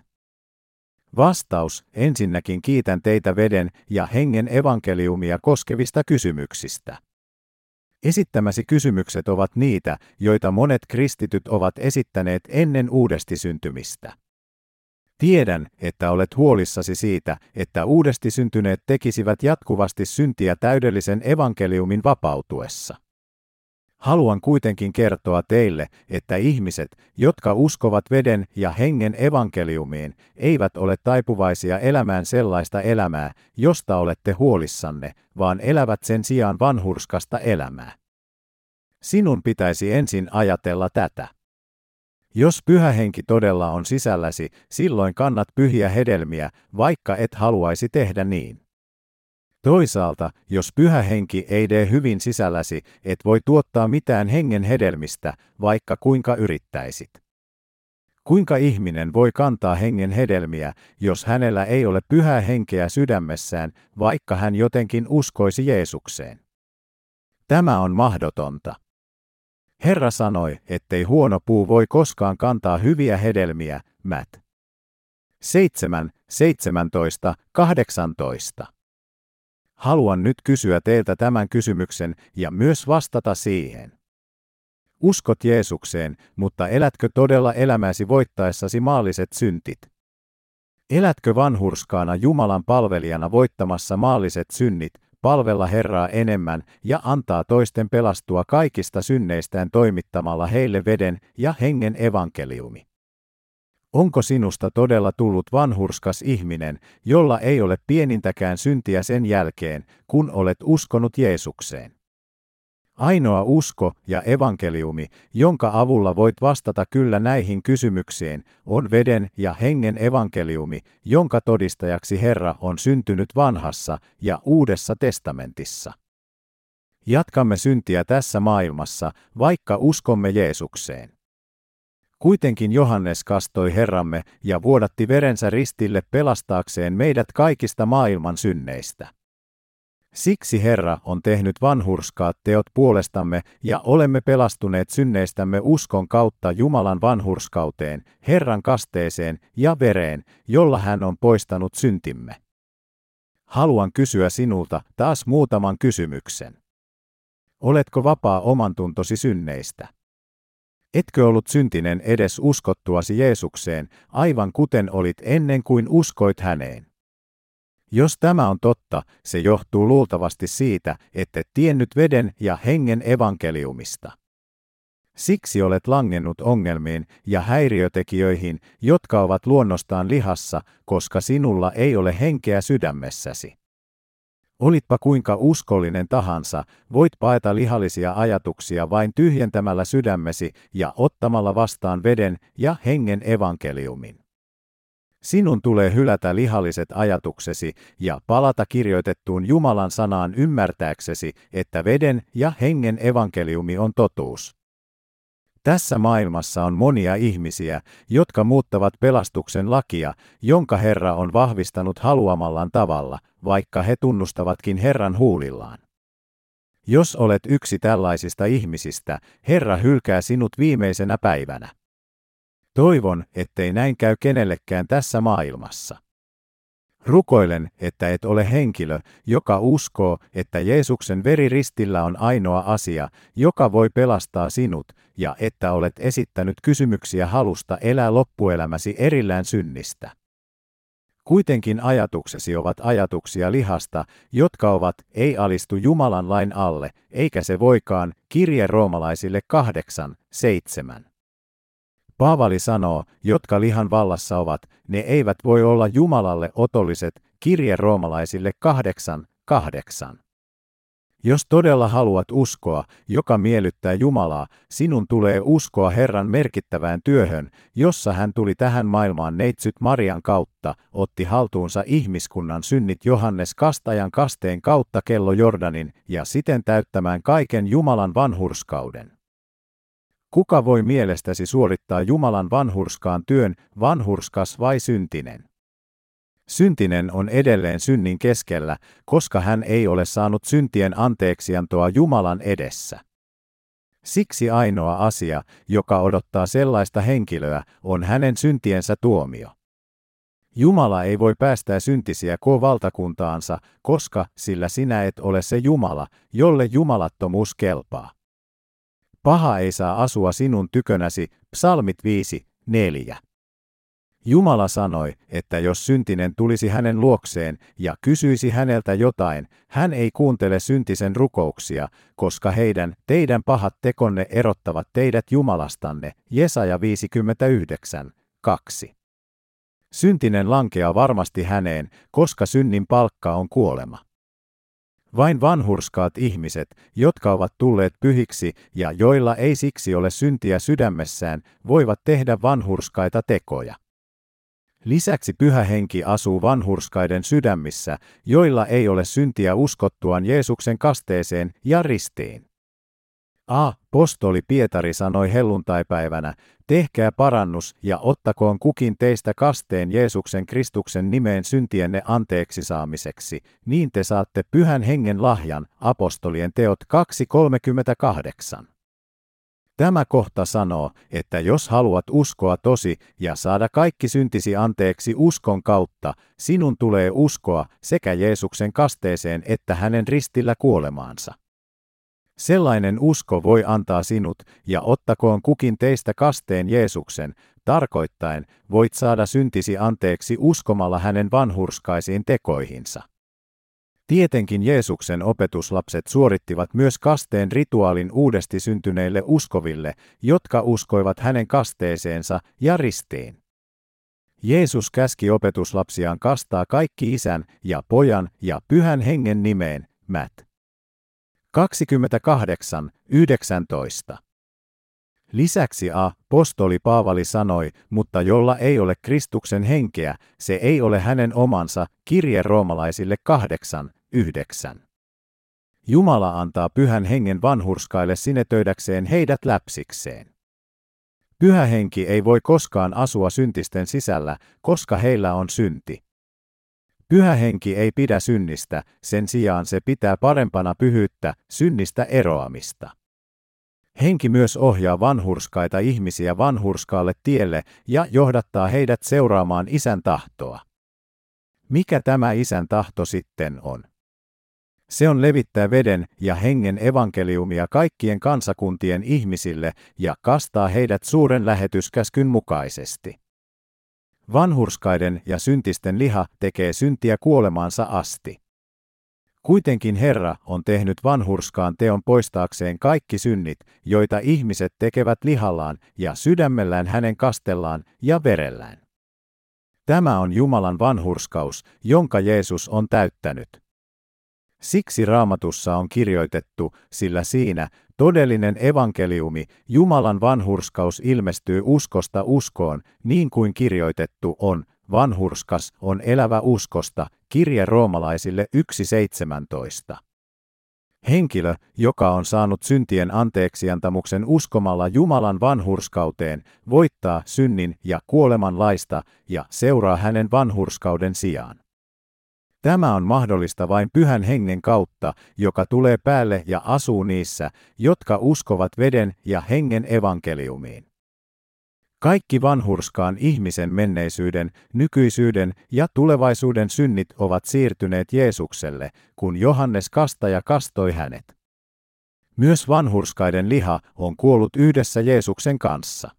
Vastaus, ensinnäkin kiitän teitä veden ja hengen evankeliumia koskevista kysymyksistä. Esittämäsi kysymykset ovat niitä, joita monet kristityt ovat esittäneet ennen uudesti syntymistä. Tiedän, että olet huolissasi siitä, että uudesti syntyneet tekisivät jatkuvasti syntiä täydellisen evankeliumin vapautuessa. Haluan kuitenkin kertoa teille, että ihmiset, jotka uskovat veden ja hengen evankeliumiin, eivät ole taipuvaisia elämään sellaista elämää, josta olette huolissanne, vaan elävät sen sijaan vanhurskasta elämää. Sinun pitäisi ensin ajatella tätä. Jos pyhä henki todella on sisälläsi, silloin kannat pyhiä hedelmiä, vaikka et haluaisi tehdä niin. Toisaalta, jos pyhä henki ei tee hyvin sisälläsi, et voi tuottaa mitään hengen hedelmistä, vaikka kuinka yrittäisit. Kuinka ihminen voi kantaa hengen hedelmiä, jos hänellä ei ole pyhää henkeä sydämessään, vaikka hän jotenkin uskoisi Jeesukseen? Tämä on mahdotonta. Herra sanoi, ettei huono puu voi koskaan kantaa hyviä hedelmiä, Mät. 7, 17, 18. Haluan nyt kysyä teiltä tämän kysymyksen ja myös vastata siihen. Uskot Jeesukseen, mutta elätkö todella elämäsi voittaessasi maalliset syntit? Elätkö vanhurskaana Jumalan palvelijana voittamassa maalliset synnit, palvella Herraa enemmän ja antaa toisten pelastua kaikista synneistään toimittamalla heille veden ja hengen evankeliumi? Onko sinusta todella tullut vanhurskas ihminen, jolla ei ole pienintäkään syntiä sen jälkeen, kun olet uskonut Jeesukseen? Ainoa usko ja evankeliumi, jonka avulla voit vastata kyllä näihin kysymyksiin, on veden ja hengen evankeliumi, jonka todistajaksi Herra on syntynyt vanhassa ja uudessa testamentissa. Jatkamme syntiä tässä maailmassa, vaikka uskomme Jeesukseen. Kuitenkin Johannes kastoi Herramme ja vuodatti verensä ristille pelastaakseen meidät kaikista maailman synneistä. Siksi Herra on tehnyt vanhurskaat teot puolestamme ja olemme pelastuneet synneistämme uskon kautta Jumalan vanhurskauteen, Herran kasteeseen ja vereen, jolla hän on poistanut syntimme. Haluan kysyä sinulta taas muutaman kysymyksen. Oletko vapaa oman tuntosi synneistä? Etkö ollut syntinen edes uskottuasi Jeesukseen, aivan kuten olit ennen kuin uskoit häneen? Jos tämä on totta, se johtuu luultavasti siitä, että tiennyt veden ja hengen evankeliumista. Siksi olet langennut ongelmiin ja häiriötekijöihin, jotka ovat luonnostaan lihassa, koska sinulla ei ole henkeä sydämessäsi. Olitpa kuinka uskollinen tahansa, voit paeta lihallisia ajatuksia vain tyhjentämällä sydämesi ja ottamalla vastaan veden ja hengen evankeliumin. Sinun tulee hylätä lihalliset ajatuksesi ja palata kirjoitettuun Jumalan sanaan ymmärtääksesi, että veden ja hengen evankeliumi on totuus. Tässä maailmassa on monia ihmisiä, jotka muuttavat pelastuksen lakia, jonka Herra on vahvistanut haluamallaan tavalla, vaikka he tunnustavatkin Herran huulillaan. Jos olet yksi tällaisista ihmisistä, Herra hylkää sinut viimeisenä päivänä. Toivon, ettei näin käy kenellekään tässä maailmassa. Rukoilen, että et ole henkilö, joka uskoo, että Jeesuksen veri ristillä on ainoa asia, joka voi pelastaa sinut, ja että olet esittänyt kysymyksiä halusta elää loppuelämäsi erillään synnistä. Kuitenkin ajatuksesi ovat ajatuksia lihasta, jotka ovat ei alistu Jumalan lain alle, eikä se voikaan, kirje roomalaisille kahdeksan, seitsemän. Paavali sanoo, jotka lihan vallassa ovat, ne eivät voi olla Jumalalle otolliset, kirje roomalaisille kahdeksan, kahdeksan. Jos todella haluat uskoa, joka miellyttää Jumalaa, sinun tulee uskoa Herran merkittävään työhön, jossa hän tuli tähän maailmaan neitsyt Marian kautta, otti haltuunsa ihmiskunnan synnit Johannes Kastajan kasteen kautta kello Jordanin ja siten täyttämään kaiken Jumalan vanhurskauden. Kuka voi mielestäsi suorittaa Jumalan vanhurskaan työn, vanhurskas vai syntinen? Syntinen on edelleen synnin keskellä, koska hän ei ole saanut syntien anteeksiantoa Jumalan edessä. Siksi ainoa asia, joka odottaa sellaista henkilöä, on hänen syntiensä tuomio. Jumala ei voi päästää syntisiä valtakuntaansa, koska sillä sinä et ole se Jumala, jolle jumalattomuus kelpaa. Paha ei saa asua sinun tykönäsi, psalmit 5, 4. Jumala sanoi, että jos syntinen tulisi hänen luokseen ja kysyisi häneltä jotain, hän ei kuuntele syntisen rukouksia, koska heidän, teidän pahat tekonne erottavat teidät Jumalastanne, Jesaja 59, 2. Syntinen lankeaa varmasti häneen, koska synnin palkka on kuolema. Vain vanhurskaat ihmiset, jotka ovat tulleet pyhiksi ja joilla ei siksi ole syntiä sydämessään, voivat tehdä vanhurskaita tekoja. Lisäksi pyhä henki asuu vanhurskaiden sydämissä, joilla ei ole syntiä uskottuaan Jeesuksen kasteeseen ja ristiin. A. Postoli Pietari sanoi helluntaipäivänä, tehkää parannus ja ottakoon kukin teistä kasteen Jeesuksen Kristuksen nimeen syntienne anteeksi saamiseksi, niin te saatte pyhän hengen lahjan, apostolien teot 2.38. Tämä kohta sanoo, että jos haluat uskoa tosi ja saada kaikki syntisi anteeksi uskon kautta, sinun tulee uskoa sekä Jeesuksen kasteeseen että hänen ristillä kuolemaansa. Sellainen usko voi antaa sinut, ja ottakoon kukin teistä kasteen Jeesuksen, tarkoittaen voit saada syntisi anteeksi uskomalla hänen vanhurskaisiin tekoihinsa. Tietenkin Jeesuksen opetuslapset suorittivat myös kasteen rituaalin uudesti syntyneille uskoville, jotka uskoivat hänen kasteeseensa ja ristiin. Jeesus käski opetuslapsiaan kastaa kaikki isän ja pojan ja pyhän hengen nimeen, Mät. 28, 19. Lisäksi A. Postoli Paavali sanoi, mutta jolla ei ole Kristuksen henkeä, se ei ole hänen omansa, kirje roomalaisille 8, 9. Jumala antaa pyhän hengen vanhurskaille sinetöidäkseen heidät läpsikseen. Pyhä henki ei voi koskaan asua syntisten sisällä, koska heillä on synti. Pyhä henki ei pidä synnistä, sen sijaan se pitää parempana pyhyyttä, synnistä eroamista. Henki myös ohjaa vanhurskaita ihmisiä vanhurskaalle tielle ja johdattaa heidät seuraamaan isän tahtoa. Mikä tämä isän tahto sitten on? Se on levittää veden ja hengen evankeliumia kaikkien kansakuntien ihmisille ja kastaa heidät suuren lähetyskäskyn mukaisesti. Vanhurskaiden ja syntisten liha tekee syntiä kuolemaansa asti. Kuitenkin Herra on tehnyt vanhurskaan teon poistaakseen kaikki synnit, joita ihmiset tekevät lihallaan ja sydämellään hänen kastellaan ja verellään. Tämä on Jumalan vanhurskaus, jonka Jeesus on täyttänyt. Siksi raamatussa on kirjoitettu, sillä siinä todellinen evankeliumi, Jumalan vanhurskaus ilmestyy uskosta uskoon, niin kuin kirjoitettu on, vanhurskas on elävä uskosta, kirje roomalaisille 1.17. Henkilö, joka on saanut syntien anteeksiantamuksen uskomalla Jumalan vanhurskauteen, voittaa synnin ja kuoleman laista ja seuraa hänen vanhurskauden sijaan. Tämä on mahdollista vain pyhän hengen kautta, joka tulee päälle ja asuu niissä, jotka uskovat veden ja hengen evankeliumiin. Kaikki vanhurskaan ihmisen menneisyyden, nykyisyyden ja tulevaisuuden synnit ovat siirtyneet Jeesukselle, kun Johannes kastaja kastoi hänet. Myös vanhurskaiden liha on kuollut yhdessä Jeesuksen kanssa.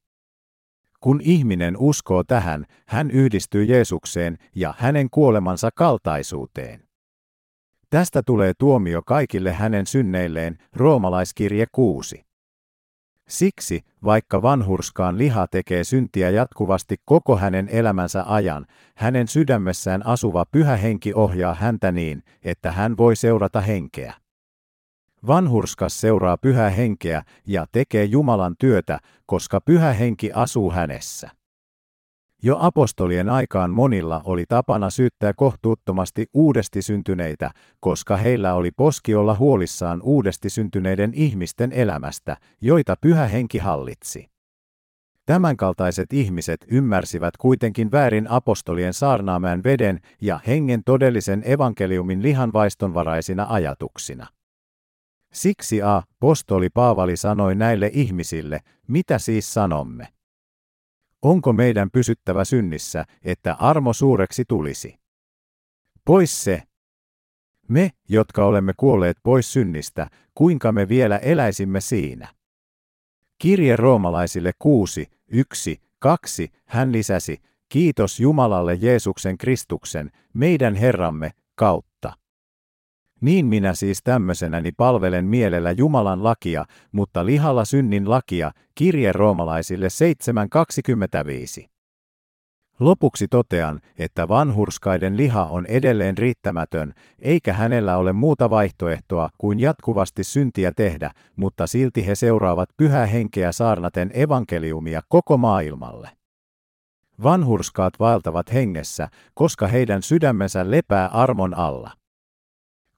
Kun ihminen uskoo tähän, hän yhdistyy Jeesukseen ja hänen kuolemansa kaltaisuuteen. Tästä tulee tuomio kaikille hänen synneilleen, roomalaiskirje 6. Siksi, vaikka vanhurskaan liha tekee syntiä jatkuvasti koko hänen elämänsä ajan, hänen sydämessään asuva pyhä henki ohjaa häntä niin, että hän voi seurata henkeä. Vanhurskas seuraa pyhää henkeä ja tekee Jumalan työtä, koska pyhä henki asuu hänessä. Jo apostolien aikaan monilla oli tapana syyttää kohtuuttomasti uudesti syntyneitä, koska heillä oli poski olla huolissaan uudesti syntyneiden ihmisten elämästä, joita pyhä henki hallitsi. Tämänkaltaiset ihmiset ymmärsivät kuitenkin väärin apostolien saarnaamään veden ja hengen todellisen evankeliumin lihanvaistonvaraisina ajatuksina. Siksi A. Postoli Paavali sanoi näille ihmisille, mitä siis sanomme. Onko meidän pysyttävä synnissä, että armo suureksi tulisi? Pois se. Me, jotka olemme kuolleet pois synnistä, kuinka me vielä eläisimme siinä? Kirje roomalaisille 6, 1, 2, hän lisäsi, kiitos Jumalalle Jeesuksen Kristuksen, meidän Herramme, kautta. Niin minä siis tämmöisenäni palvelen mielellä Jumalan lakia, mutta lihalla synnin lakia, kirje roomalaisille 7.25. Lopuksi totean, että vanhurskaiden liha on edelleen riittämätön, eikä hänellä ole muuta vaihtoehtoa kuin jatkuvasti syntiä tehdä, mutta silti he seuraavat pyhää henkeä saarnaten evankeliumia koko maailmalle. Vanhurskaat vaeltavat hengessä, koska heidän sydämensä lepää armon alla.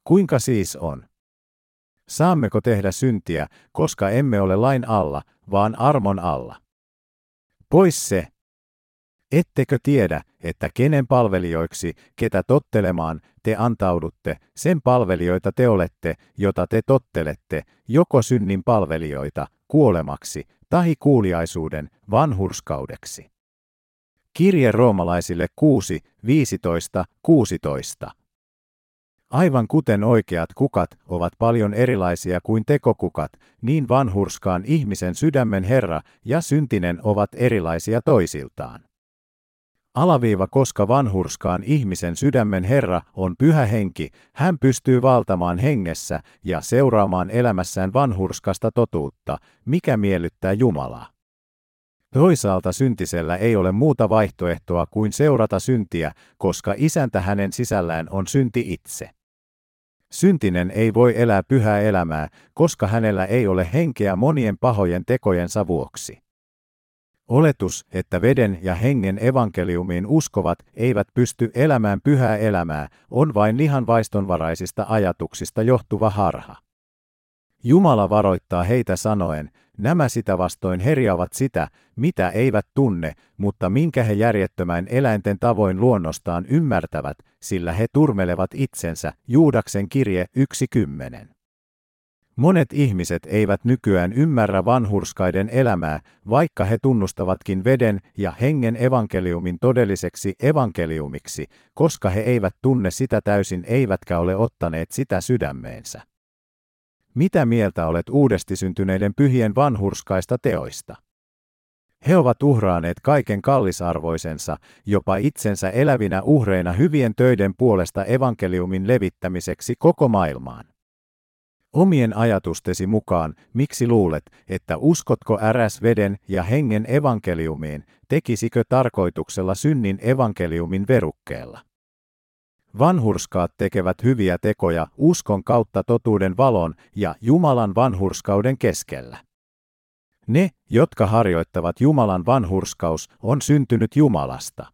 Kuinka siis on? Saammeko tehdä syntiä, koska emme ole lain alla, vaan armon alla? Pois se! Ettekö tiedä, että kenen palvelijoiksi, ketä tottelemaan te antaudutte, sen palvelijoita te olette, jota te tottelette, joko synnin palvelijoita, kuolemaksi, tai kuuliaisuuden, vanhurskaudeksi. Kirje roomalaisille 6, 15, 16. Aivan kuten oikeat kukat ovat paljon erilaisia kuin tekokukat, niin vanhurskaan ihmisen sydämen Herra ja syntinen ovat erilaisia toisiltaan. Alaviiva koska vanhurskaan ihmisen sydämen Herra on pyhä henki, hän pystyy valtamaan hengessä ja seuraamaan elämässään vanhurskasta totuutta, mikä miellyttää Jumalaa. Toisaalta syntisellä ei ole muuta vaihtoehtoa kuin seurata syntiä, koska isäntä hänen sisällään on synti itse. Syntinen ei voi elää pyhää elämää, koska hänellä ei ole henkeä monien pahojen tekojensa vuoksi. Oletus, että veden ja hengen evankeliumiin uskovat eivät pysty elämään pyhää elämää, on vain lihan vaistonvaraisista ajatuksista johtuva harha. Jumala varoittaa heitä sanoen, nämä sitä vastoin herjaavat sitä, mitä eivät tunne, mutta minkä he järjettömän eläinten tavoin luonnostaan ymmärtävät, sillä he turmelevat itsensä, Juudaksen kirje 1.10. Monet ihmiset eivät nykyään ymmärrä vanhurskaiden elämää, vaikka he tunnustavatkin veden ja hengen evankeliumin todelliseksi evankeliumiksi, koska he eivät tunne sitä täysin eivätkä ole ottaneet sitä sydämeensä. Mitä mieltä olet uudesti syntyneiden pyhien vanhurskaista teoista? He ovat uhraaneet kaiken kallisarvoisensa, jopa itsensä elävinä uhreina hyvien töiden puolesta evankeliumin levittämiseksi koko maailmaan. Omien ajatustesi mukaan, miksi luulet, että uskotko äräs veden ja hengen evankeliumiin, tekisikö tarkoituksella synnin evankeliumin verukkeella? Vanhurskaat tekevät hyviä tekoja uskon kautta totuuden valon ja Jumalan vanhurskauden keskellä. Ne, jotka harjoittavat Jumalan vanhurskaus, on syntynyt Jumalasta.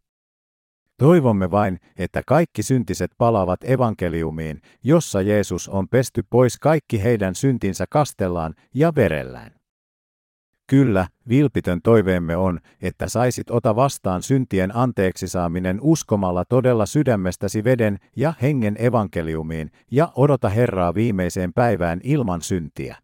Toivomme vain, että kaikki syntiset palaavat evankeliumiin, jossa Jeesus on pesty pois kaikki heidän syntinsä kastellaan ja verellään. Kyllä, vilpitön toiveemme on, että saisit ota vastaan syntien anteeksi saaminen uskomalla todella sydämestäsi veden ja hengen evankeliumiin ja odota Herraa viimeiseen päivään ilman syntiä.